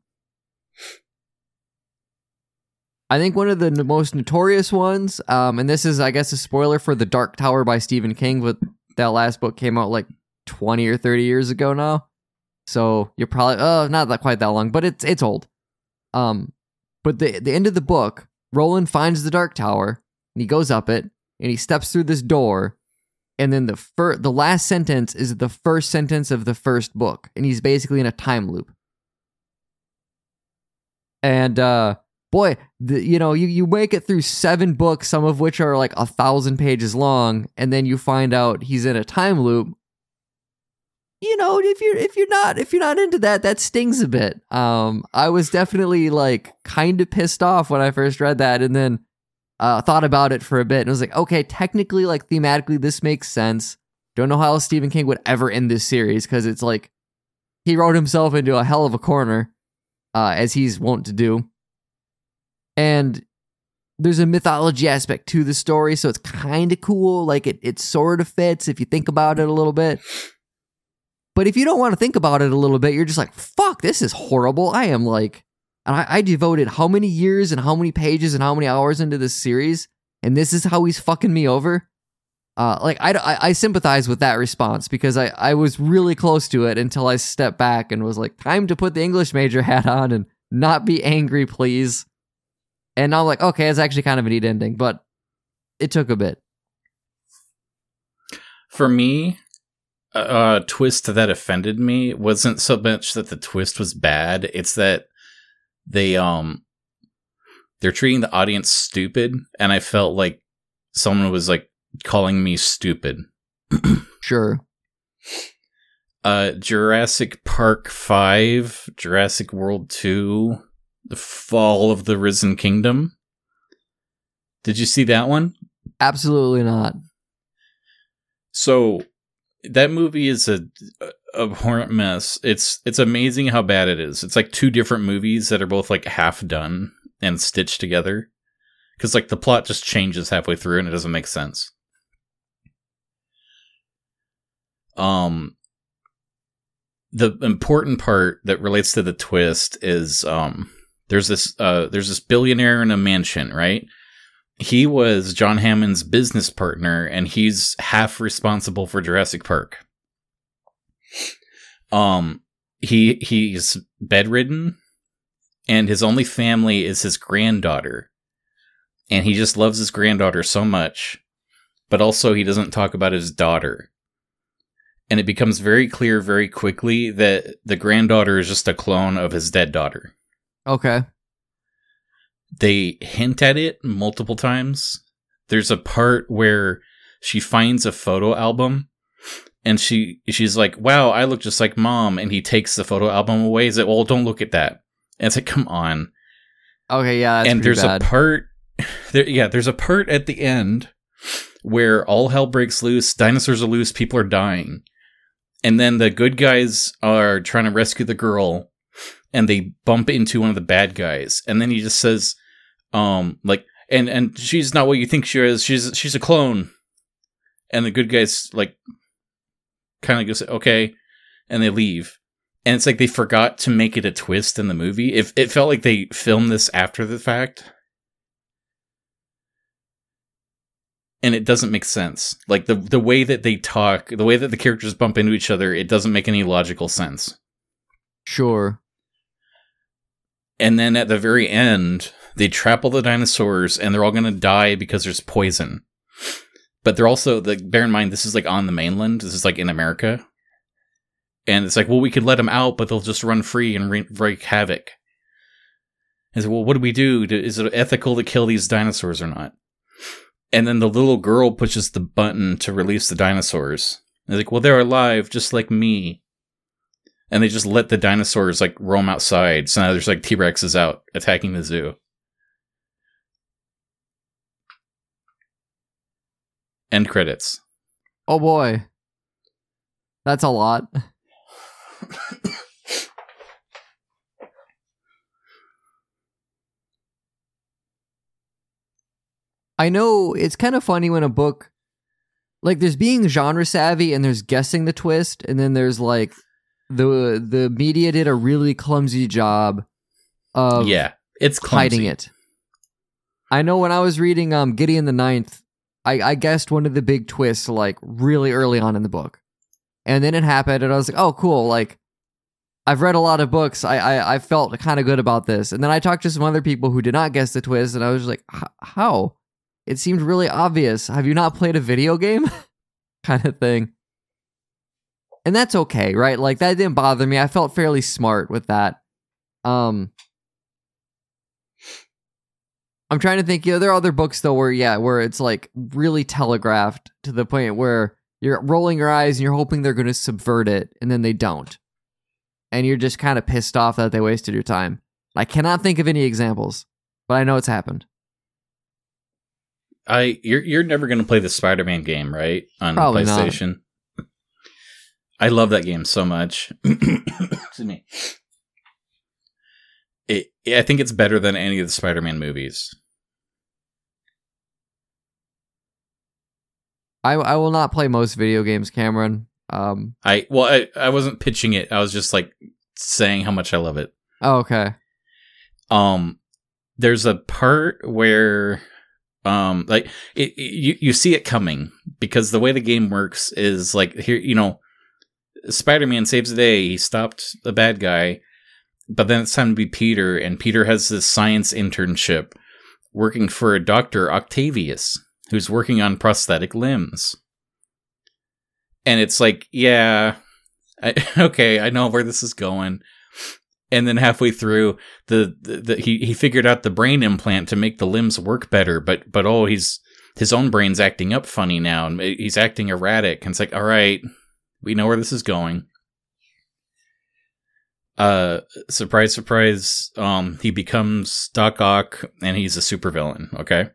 I think one of the most notorious ones, um, and this is, I guess, a spoiler for The Dark Tower by Stephen King, but that last book came out like 20 or 30 years ago now. So you're probably, oh, not that quite that long, but it's it's old. Um, but the the end of the book, Roland finds the Dark Tower and he goes up it and he steps through this door, and then the fir- the last sentence is the first sentence of the first book, and he's basically in a time loop. And uh, boy, the, you know, you, you make it through seven books, some of which are like a thousand pages long, and then you find out he's in a time loop. You know, if you're if you're not if you're not into that, that stings a bit. Um, I was definitely like kind of pissed off when I first read that, and then uh, thought about it for a bit, and was like, okay, technically, like thematically, this makes sense. Don't know how else Stephen King would ever end this series because it's like he wrote himself into a hell of a corner, uh, as he's wont to do and there's a mythology aspect to the story, so it's kind of cool. Like it, it sort of fits if you think about it a little bit. But if you don't want to think about it a little bit, you're just like, fuck, this is horrible. I am like, and I, I devoted how many years and how many pages and how many hours into this series, and this is how he's fucking me over. Uh, like I, I, I sympathize with that response because I, I was really close to it until I stepped back and was like, time to put the English major hat on and not be angry, please. And I'm like, okay, it's actually kind of a neat ending, but it took a bit. For me, a twist that offended me wasn't so much that the twist was bad; it's that they um they're treating the audience stupid, and I felt like someone was like calling me stupid. (clears throat) Sure. Uh, Jurassic Park 5, Jurassic World 2, The Fall of the Risen Kingdom. Did you see that one? Absolutely not. So that movie is a a horrent mess. It's it's amazing how bad it is. It's like two different movies that are both like half done and stitched together. Cuz like the plot just changes halfway through and it doesn't make sense. Um the important part that relates to the twist is um there's this uh there's this billionaire in a mansion, right? He was John Hammond's business partner and he's half responsible for Jurassic Park. Um he he's bedridden and his only family is his granddaughter. And he just loves his granddaughter so much, but also he doesn't talk about his daughter and it becomes very clear very quickly that the granddaughter is just a clone of his dead daughter. Okay. They hint at it multiple times. There's a part where she finds a photo album and she she's like, "Wow, I look just like mom." And he takes the photo album away. He's like, "Well, don't look at that." And it's like, "Come on." Okay, yeah, and there's bad. a part (laughs) there yeah, there's a part at the end where all hell breaks loose, dinosaurs are loose, people are dying and then the good guys are trying to rescue the girl and they bump into one of the bad guys and then he just says um like and and she's not what you think she is she's she's a clone and the good guys like kind of goes okay and they leave and it's like they forgot to make it a twist in the movie if it, it felt like they filmed this after the fact and it doesn't make sense. Like the the way that they talk, the way that the characters bump into each other, it doesn't make any logical sense. Sure. And then at the very end, they trap all the dinosaurs and they're all going to die because there's poison. But they're also like bear in mind this is like on the mainland. This is like in America. And it's like, well, we could let them out, but they'll just run free and re- wreak havoc. And so, well, what do we do? Is it ethical to kill these dinosaurs or not? And then the little girl pushes the button to release the dinosaurs. They're like, well, they're alive, just like me. And they just let the dinosaurs like roam outside. So now there's like T Rexes out attacking the zoo. End credits. Oh boy. That's a lot. (laughs) I know it's kind of funny when a book like there's being genre savvy and there's guessing the twist and then there's like the the media did a really clumsy job of yeah, it's clumsy. hiding it. I know when I was reading um Gideon the Ninth, I, I guessed one of the big twists like really early on in the book. And then it happened and I was like, oh cool, like I've read a lot of books. I I, I felt kind of good about this. And then I talked to some other people who did not guess the twist and I was like, how? It seemed really obvious. Have you not played a video game? (laughs) kind of thing. And that's okay, right? Like that didn't bother me. I felt fairly smart with that. Um I'm trying to think, you know, there are other books though where yeah, where it's like really telegraphed to the point where you're rolling your eyes and you're hoping they're going to subvert it and then they don't. And you're just kind of pissed off that they wasted your time. I cannot think of any examples, but I know it's happened. I you're you're never going to play the Spider-Man game, right? On Probably PlayStation. Not. I love that game so much. (clears throat) Excuse me. It, I think it's better than any of the Spider-Man movies. I I will not play most video games, Cameron. Um, I well, I I wasn't pitching it. I was just like saying how much I love it. Oh, okay. Um, there's a part where um like it, it, you you see it coming because the way the game works is like here you know spider-man saves the day. He stopped the bad guy. But then it's time to be peter and peter has this science internship working for a doctor octavius who's working on prosthetic limbs. And it's like yeah I, (laughs) okay i know where this is going. And then halfway through the, the, the, he he figured out the brain implant to make the limbs work better but but oh he's his own brain's acting up funny now and he's acting erratic. And it's like all right we know where this is going uh surprise surprise um he becomes doc ock and he's a supervillain okay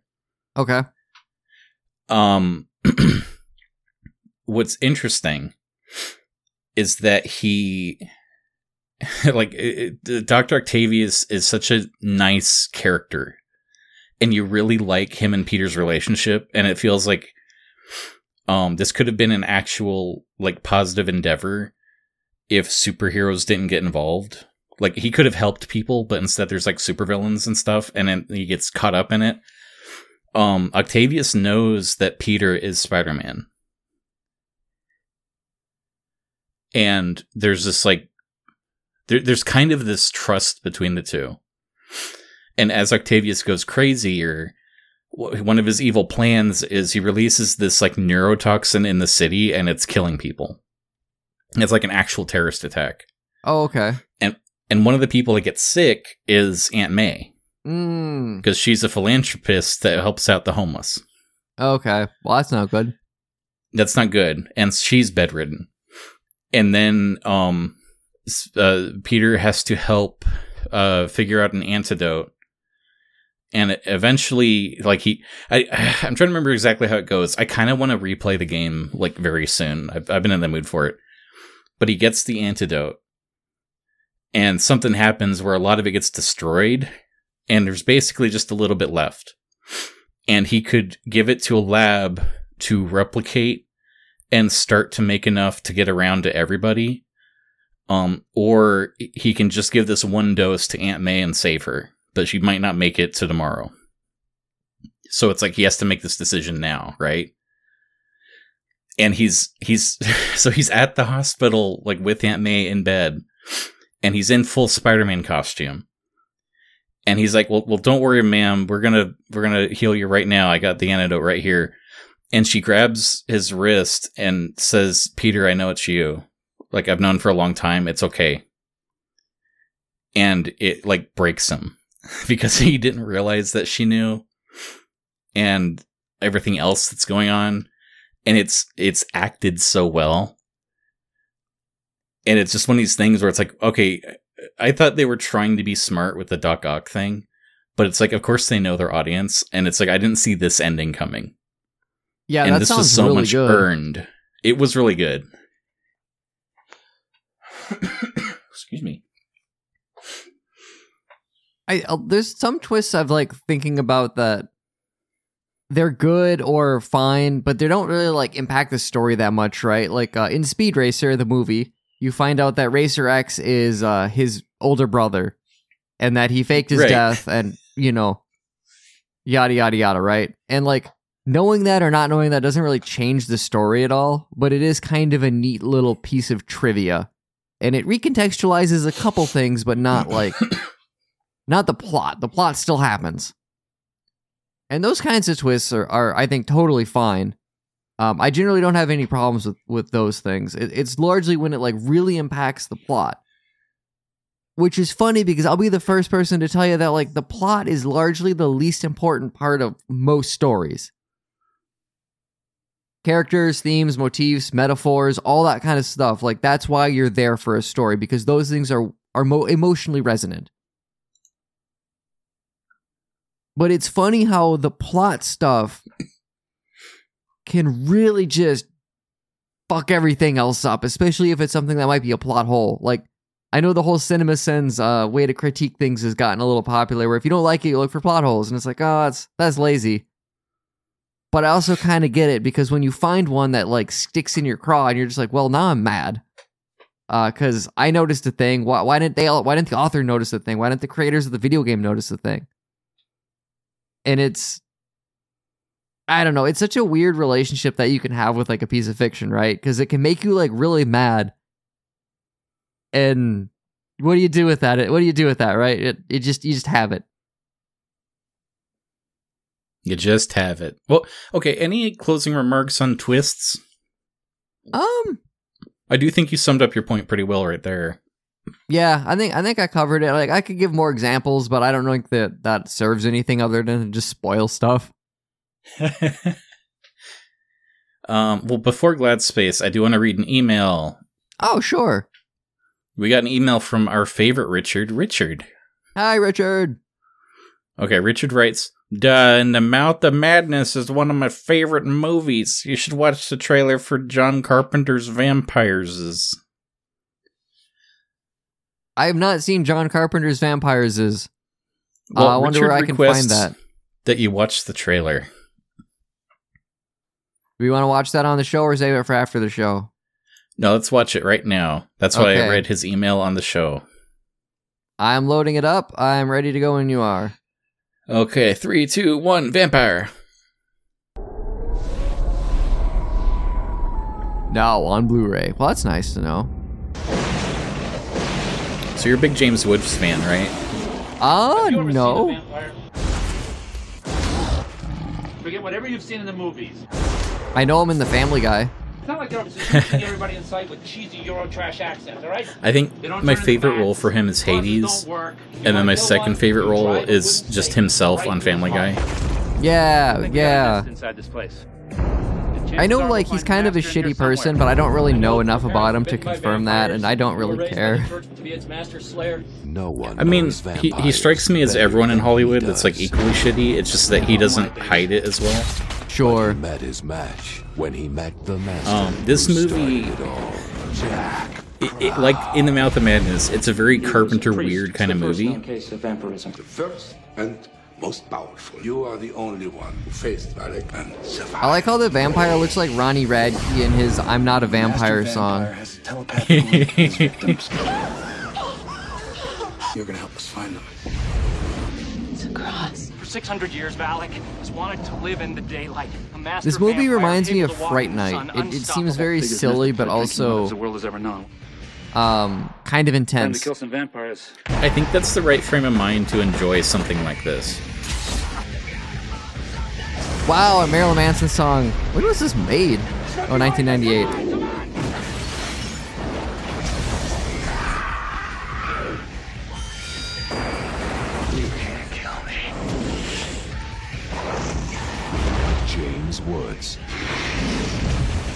Okay. um (clears throat) what's interesting is that he (laughs) like dr octavius is such a nice character and you really like him and peter's relationship and it feels like um this could have been an actual like positive endeavor if superheroes didn't get involved. Like he could have helped people but instead there's like supervillains and stuff and then he gets caught up in it. Um octavius knows that peter is spider-man. And there's this like there, there's kind of this trust between the two. And as octavius goes crazier one of his evil plans is he releases this like neurotoxin in the city and it's killing people it's like an actual terrorist attack Oh, okay. and and one of the people that gets sick is aunt may Mm. because she's a philanthropist that helps out the homeless Okay. Well, that's not good. that's not good and she's bedridden and then um uh, peter has to help uh figure out an antidote and eventually like he i (sighs) i'm trying to remember exactly how it goes. I kind of want to replay the game like very soon. I've, I've been in the mood for it. But he gets the antidote and something happens where a lot of it gets destroyed and there's basically just a little bit left. And he could give it to a lab to replicate and start to make enough to get around to everybody um or he can just give this one dose to aunt may and save her but she might not make it to tomorrow. So it's like he has to make this decision now right? And he's he's (laughs) so he's at the hospital like with aunt may in bed and he's in full spider-man costume. And he's like well, well don't worry ma'am. We're gonna we're gonna heal you right now. I got the antidote right here. And she grabs his wrist and says peter i know it's you. Like i've known for a long time. It's okay. And it like breaks him (laughs) because he didn't realize that she knew and everything else that's going on. And it's it's acted so well. And it's just one of these things where it's like okay i thought they were trying to be smart with the doc ock thing but it's like of course they know their audience. And it's like i didn't see this ending coming. Yeah, and that this was so really much good. earned. It was really good. (clears throat) Excuse me I uh, there's some twists I've like thinking about that they're good or fine, but they don't really like impact the story that much, right? Like uh, in Speed Racer, the movie, you find out that Racer X is uh, his older brother, and that he faked his Right. death, and you know, yada yada yada, right? And like knowing that or not knowing that doesn't really change the story at all, but it is kind of a neat little piece of trivia, and it recontextualizes a couple things, but not like (coughs) not the plot. The plot still happens. And those kinds of twists are, are I think, totally fine. Um, I generally don't have any problems with, with those things. It, it's largely when it like really impacts the plot. Which is funny because I'll be the first person to tell you that like the plot is largely the least important part of most stories. Characters, themes, motifs, metaphors, all that kind of stuff. Like that's why you're there for a story because those things are are mo- emotionally resonant. But it's funny how the plot stuff can really just fuck everything else up, especially if it's something that might be a plot hole. Like, I know the whole CinemaSins uh, way to critique things has gotten a little popular, where if you don't like it, you look for plot holes, and it's like, oh, that's that's lazy. But I also kind of get it because when you find one that like sticks in your craw, and you're just like, well, now I'm mad because I noticed a thing. Why, why didn't they? Why didn't the author notice the thing? Why didn't the creators of the video game notice the thing? And it's, I don't know. It's such a weird relationship that you can have with like a piece of fiction, right? Because it can make you like really mad. And what do you do with that? What do you do with that, right? It, it just you just have it. you just have it well okay any closing remarks on twists Um, i do think you summed up your point pretty well right there Yeah, I think I think I covered it. Like I could give more examples, but I don't think that that serves anything other than just spoil stuff. (laughs) um, well, before Glad Space, I do want to read an email. Oh, sure. We got an email from our favorite Richard. Richard. Hi, Richard. Okay, Richard writes, Duh, In the Mouth of Madness is one of my favorite movies. You should watch the trailer for John Carpenter's Vampires. I have not seen John Carpenter's Vampires. Is Well, uh, I wonder Richard where I can find that. That you watch the trailer. Do we want to watch that on the show or save it for after the show? No, let's watch it right now. That's why I read his email on the show. I'm loading it up. I'm ready to go when you are. Okay, three, two, one, vampire. No, on Blu-ray. Well, that's nice to know. So you're a big James Woods fan, right? Oh Have you ever seen a no. Forget whatever you've seen in the movies. I know him in The Family Guy. It's not like they're everybody in sight with cheesy Euro trash accents, all right? I think my favorite role for him is Hades, don't work. You and then my second one, favorite role is just himself right on Family Guy. Yeah, I think we got a yeah. inside this place. I know like he's kind of a shitty person, but I don't really know enough about him to confirm that, and I don't really care. No one. I mean, he, he strikes me as everyone in Hollywood that's like equally shitty. It's just that he doesn't hide it as well. Sure. Met his match when he met the master. Um, this movie- started it all. Jack. It, it, like in the Mouth of Madness, it's a very Carpenter weird kind of movie. Case of vampirism. The first and most powerful. You are the only one who faced Valek and survived. I like how the vampire looks like Ronnie Radke in his "I'm Not a Vampire" song. has telepathic link with his victims. (laughs) You're gonna help us find them. It's a cross. For 600 years, Valek has wanted to live in the daylight. A This movie reminds me of Fright Night. It, it seems very silly, but I think the also world has ever known. Um, kind of Time to intense. kill some vampires. I think that's the right frame of mind to enjoy something like this. Wow, a Marilyn Manson song. When was this made? Oh, 1998.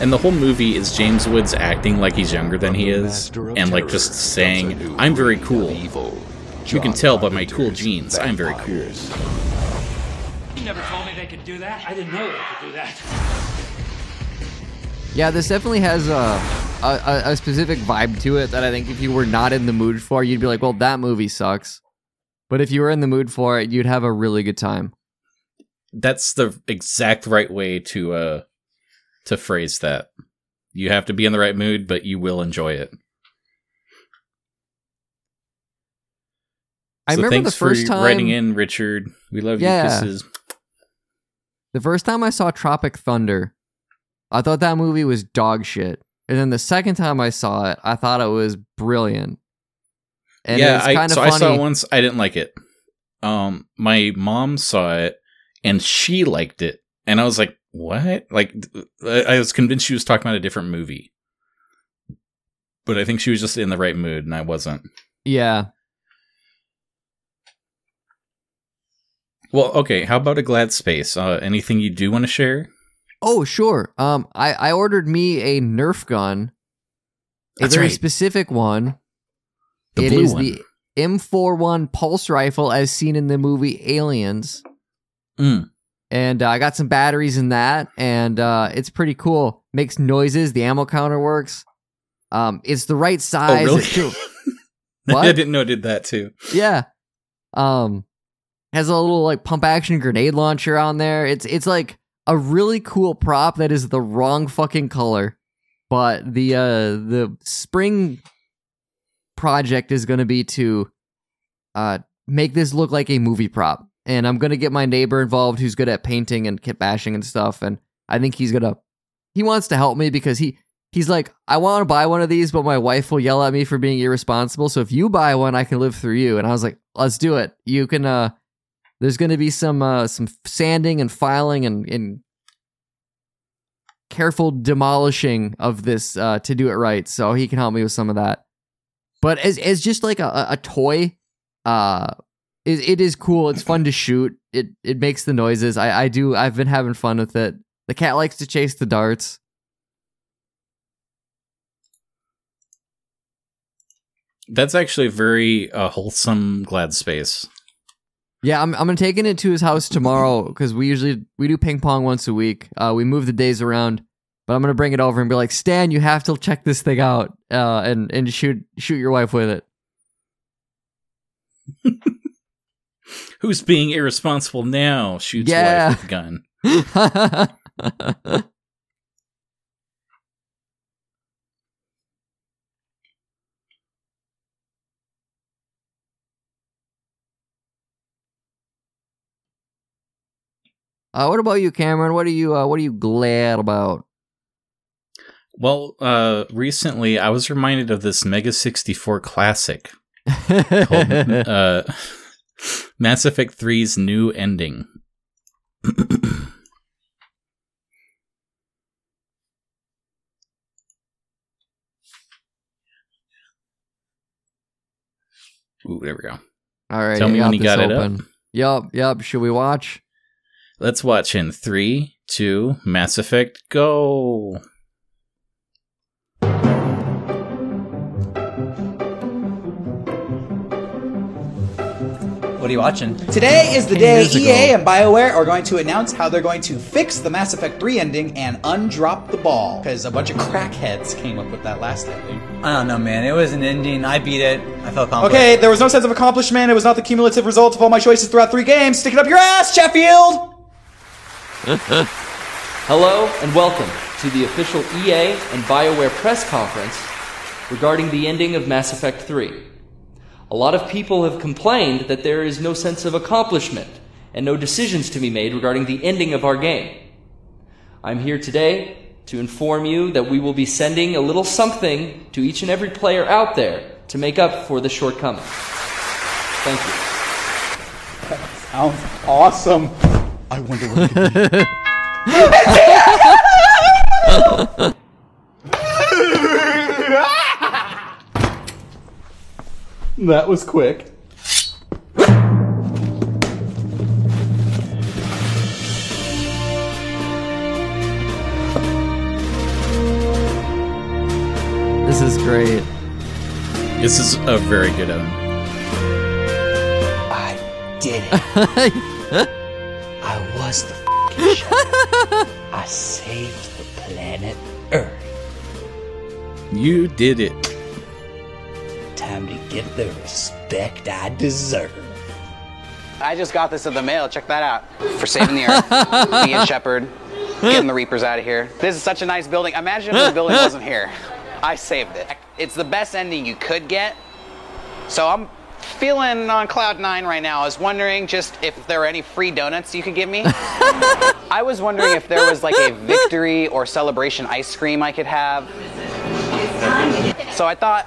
And the whole movie is James Woods acting like he's younger than he is, and like just saying, "I'm very cool." Evil. You can tell by my cool jeans. I'm very cool. You never told me they could do that. I didn't know they could do that. Yeah, this definitely has a, a a- a specific vibe to it that I think if you were not in the mood for, you'd be like, "Well, that movie sucks." But if you were in the mood for it, you'd have a really good time. That's the exact right way to uh to phrase that. You have to be in the right mood, but you will enjoy it. I so remember the thanks first for time writing in, Richard. We love Yeah. you. Kisses. The first time I saw Tropic Thunder, I thought that movie was dog shit. And then the second time I saw it, I thought it was brilliant. And yeah, I, kind of so funny. I saw it once. I didn't like it. Um, my mom saw it and she liked it, and I was like, "What?" Like, I was convinced she was talking about a different movie, but I think she was just in the right mood, and I wasn't. Yeah. Well, okay. How about a glad space? Uh, anything you do want to share? Oh, sure. Um, I, I ordered me a Nerf gun. A That's very right. specific one. The It blue is one. the M41 pulse rifle as seen in the movie Aliens. Mm. And uh, I got some batteries in that, and uh, it's pretty cool. Makes noises. The ammo counter works. Um, it's the right Oh, size. really? It's (laughs) too- I didn't know it did that too. yeah. Um, has a little like pump action grenade launcher on there. It's it's like a really cool prop that is the wrong fucking color, but the uh the spring project is going to be to uh make this look like a movie prop. And I'm to get my neighbor involved who's good at painting and kit bashing and stuff and I think he's to he wants to help me because he he's like I want to buy one of these but my wife will yell at me for being irresponsible. So if you buy one I can live through you. And I was like, "Let's do it. You can uh there's to be some uh some sanding and filing and and careful demolishing of this uh to do it right. So he can help me with some of that. But as as just like a- a toy uh it, it is cool. It's fun to shoot. It it makes the noises. I I do. I've been having fun with it. The cat likes to chase the darts. That's actually a very uh, wholesome glad space. Yeah, I'm I'm gonna taking it to his house tomorrow because we usually we do ping pong once a week. Uh, we move the days around, but I'm gonna bring it over and be like, Stan, you have to check this thing out, uh, and and shoot shoot your wife with it. (laughs) Who's being irresponsible now? Shoots Yeah. wife with gun. (laughs) uh, what about you, Cameron? What are you uh, what are you glad about? Well, uh, recently I was reminded of this Mega 64 classic called (laughs) uh, (laughs) Mass Effect 3's new ending. (coughs) Ooh, there we go. All right, Tell me when you got it up. open. Yup, yup. Should we watch? Let's watch in three, two, Mass Effect, go. What are you watching? Today is the day EA and BioWare are going to announce how they're going to fix the Mass Effect 3 ending and undrop the ball. Because a bunch of crackheads came up with that last ending. I don't know, man. It was an ending. I beat it. I felt accomplished. Okay, there was no sense of accomplishment. It was not the cumulative result of all my choices throughout three games. Stick it up your ass, Sheffield! (laughs) Hello and welcome to the official EA and BioWare press conference regarding the ending of Mass Effect 3. A lot of people have complained that there is no sense of accomplishment and no decisions to be made regarding the ending of our game. I'm here today to inform you that we will be sending a little something to each and every player out there to make up for the shortcomings. Thank you. That Sounds awesome. I wonder what it could be. That was quick. This is great. This is a very good one. I did it. (laughs) I was the f***ing shot. I saved the planet Earth. You did it. Time to get the respect I deserve. I just got this in the mail. Check that out. For saving the Earth, (laughs) being Shepard, getting the Reapers out of here. This is such a nice building. Imagine if the (laughs) building wasn't here. I saved it. It's the best ending you could get. So I'm feeling on cloud nine right now. I was wondering just if there were any free donuts you could give me. (laughs) I was wondering if there was like a victory or celebration ice cream I could have. So I thought,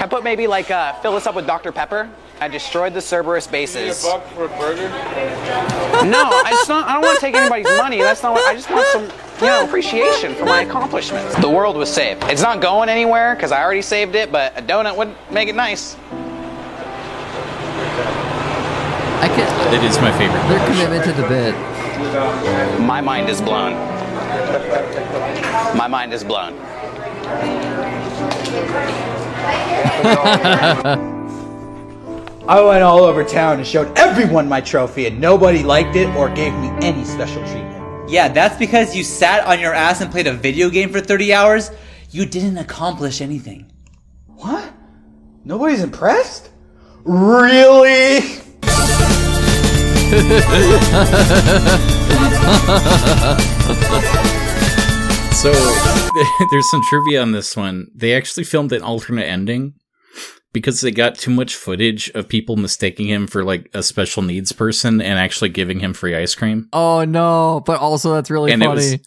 I put maybe like uh, fill this up with Dr. Pepper? I destroyed the Cerberus bases. for a burger? No, I just not. I don't want to take anybody's money. That's not. What, I just want some, you know, appreciation for my accomplishments. The world was saved. It's not going anywhere because I already saved it, but a donut would make it nice. I can't. It is my favorite. Their commitment to the bit. My mind is blown. My mind is blown. (laughs) I went all over town and showed everyone my trophy, and nobody liked it or gave me any special treatment. Yeah, that's because you sat on your ass and played a video game for 30 hours. You didn't accomplish anything. What? Nobody's impressed? Really? (laughs) So (laughs) there's some trivia on this one. They actually filmed an alternate ending because they got too much footage of people mistaking him for like a special needs person and actually giving him free ice cream. Oh no! But also that's really and funny. was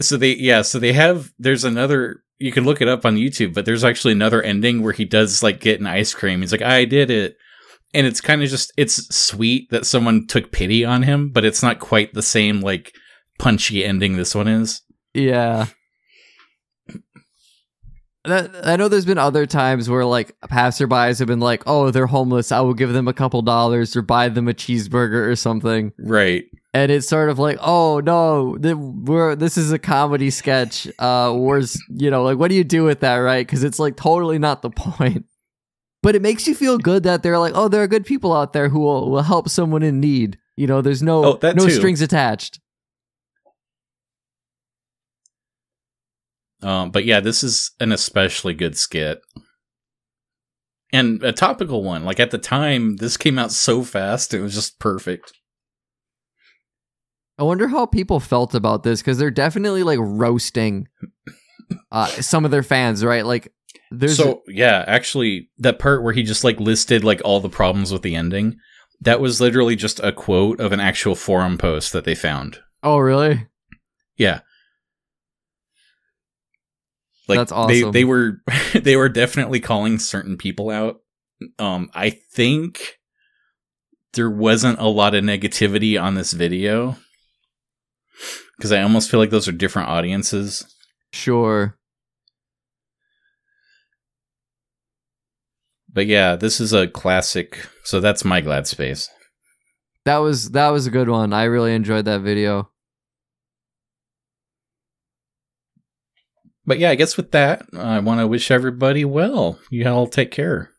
so they yeah so they have there's another you can look it up on YouTube but there's actually another ending where he does like get an ice cream he's like I did it and it's kind of just it's sweet that someone took pity on him but it's not quite the same like punchy ending this one is yeah. I know there's been other times where like passerbys have been like, "Oh, they're homeless. I will give them a couple dollars or buy them a cheeseburger or something." Right. And it's sort of like, "Oh no, th- we're this is a comedy sketch. Uh, where's you know like what do you do with that, right? Because it's like totally not the (laughs) point." But it makes you feel good that they're like, "Oh, there are good people out there who will, will help someone in need." You know, there's no Oh, no too. strings attached. Um, but yeah, this is an especially good skit. And a topical one. Like at the time, this came out so fast, it was just perfect. I wonder how people felt about this because they're definitely like roasting (laughs) uh, some of their fans, right? Like, there's so yeah, actually, that part where he just like listed like all the problems with the ending, that was literally just a quote of an actual forum post that they found. oh really? Yeah. Like That's They they were (laughs) they were definitely calling certain people out. Um I think there wasn't a lot of negativity on this video cuz I almost feel like those are different audiences. Sure. But yeah, this is a classic. So that's my glad space. That was that was a good one. I really enjoyed that video. But yeah, I guess with that, I want to wish everybody well. You all take care.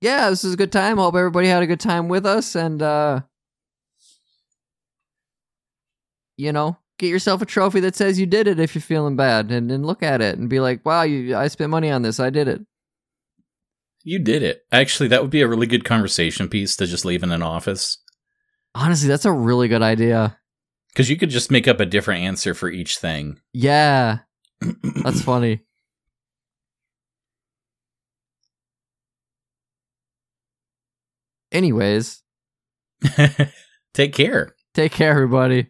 Yeah, this is a good time. Hope everybody had a good time with us and uh you know, get yourself a trophy that says you did it if you're feeling bad and then look at it and be like, "Wow, you I spent money on this. I did it." You did it. Actually, that would be a really good conversation piece to just leave in an office. Honestly, that's a really good idea. Because you could just make up a different answer for each thing. Yeah. That's funny. Anyways, (laughs) Take care. take care everybody.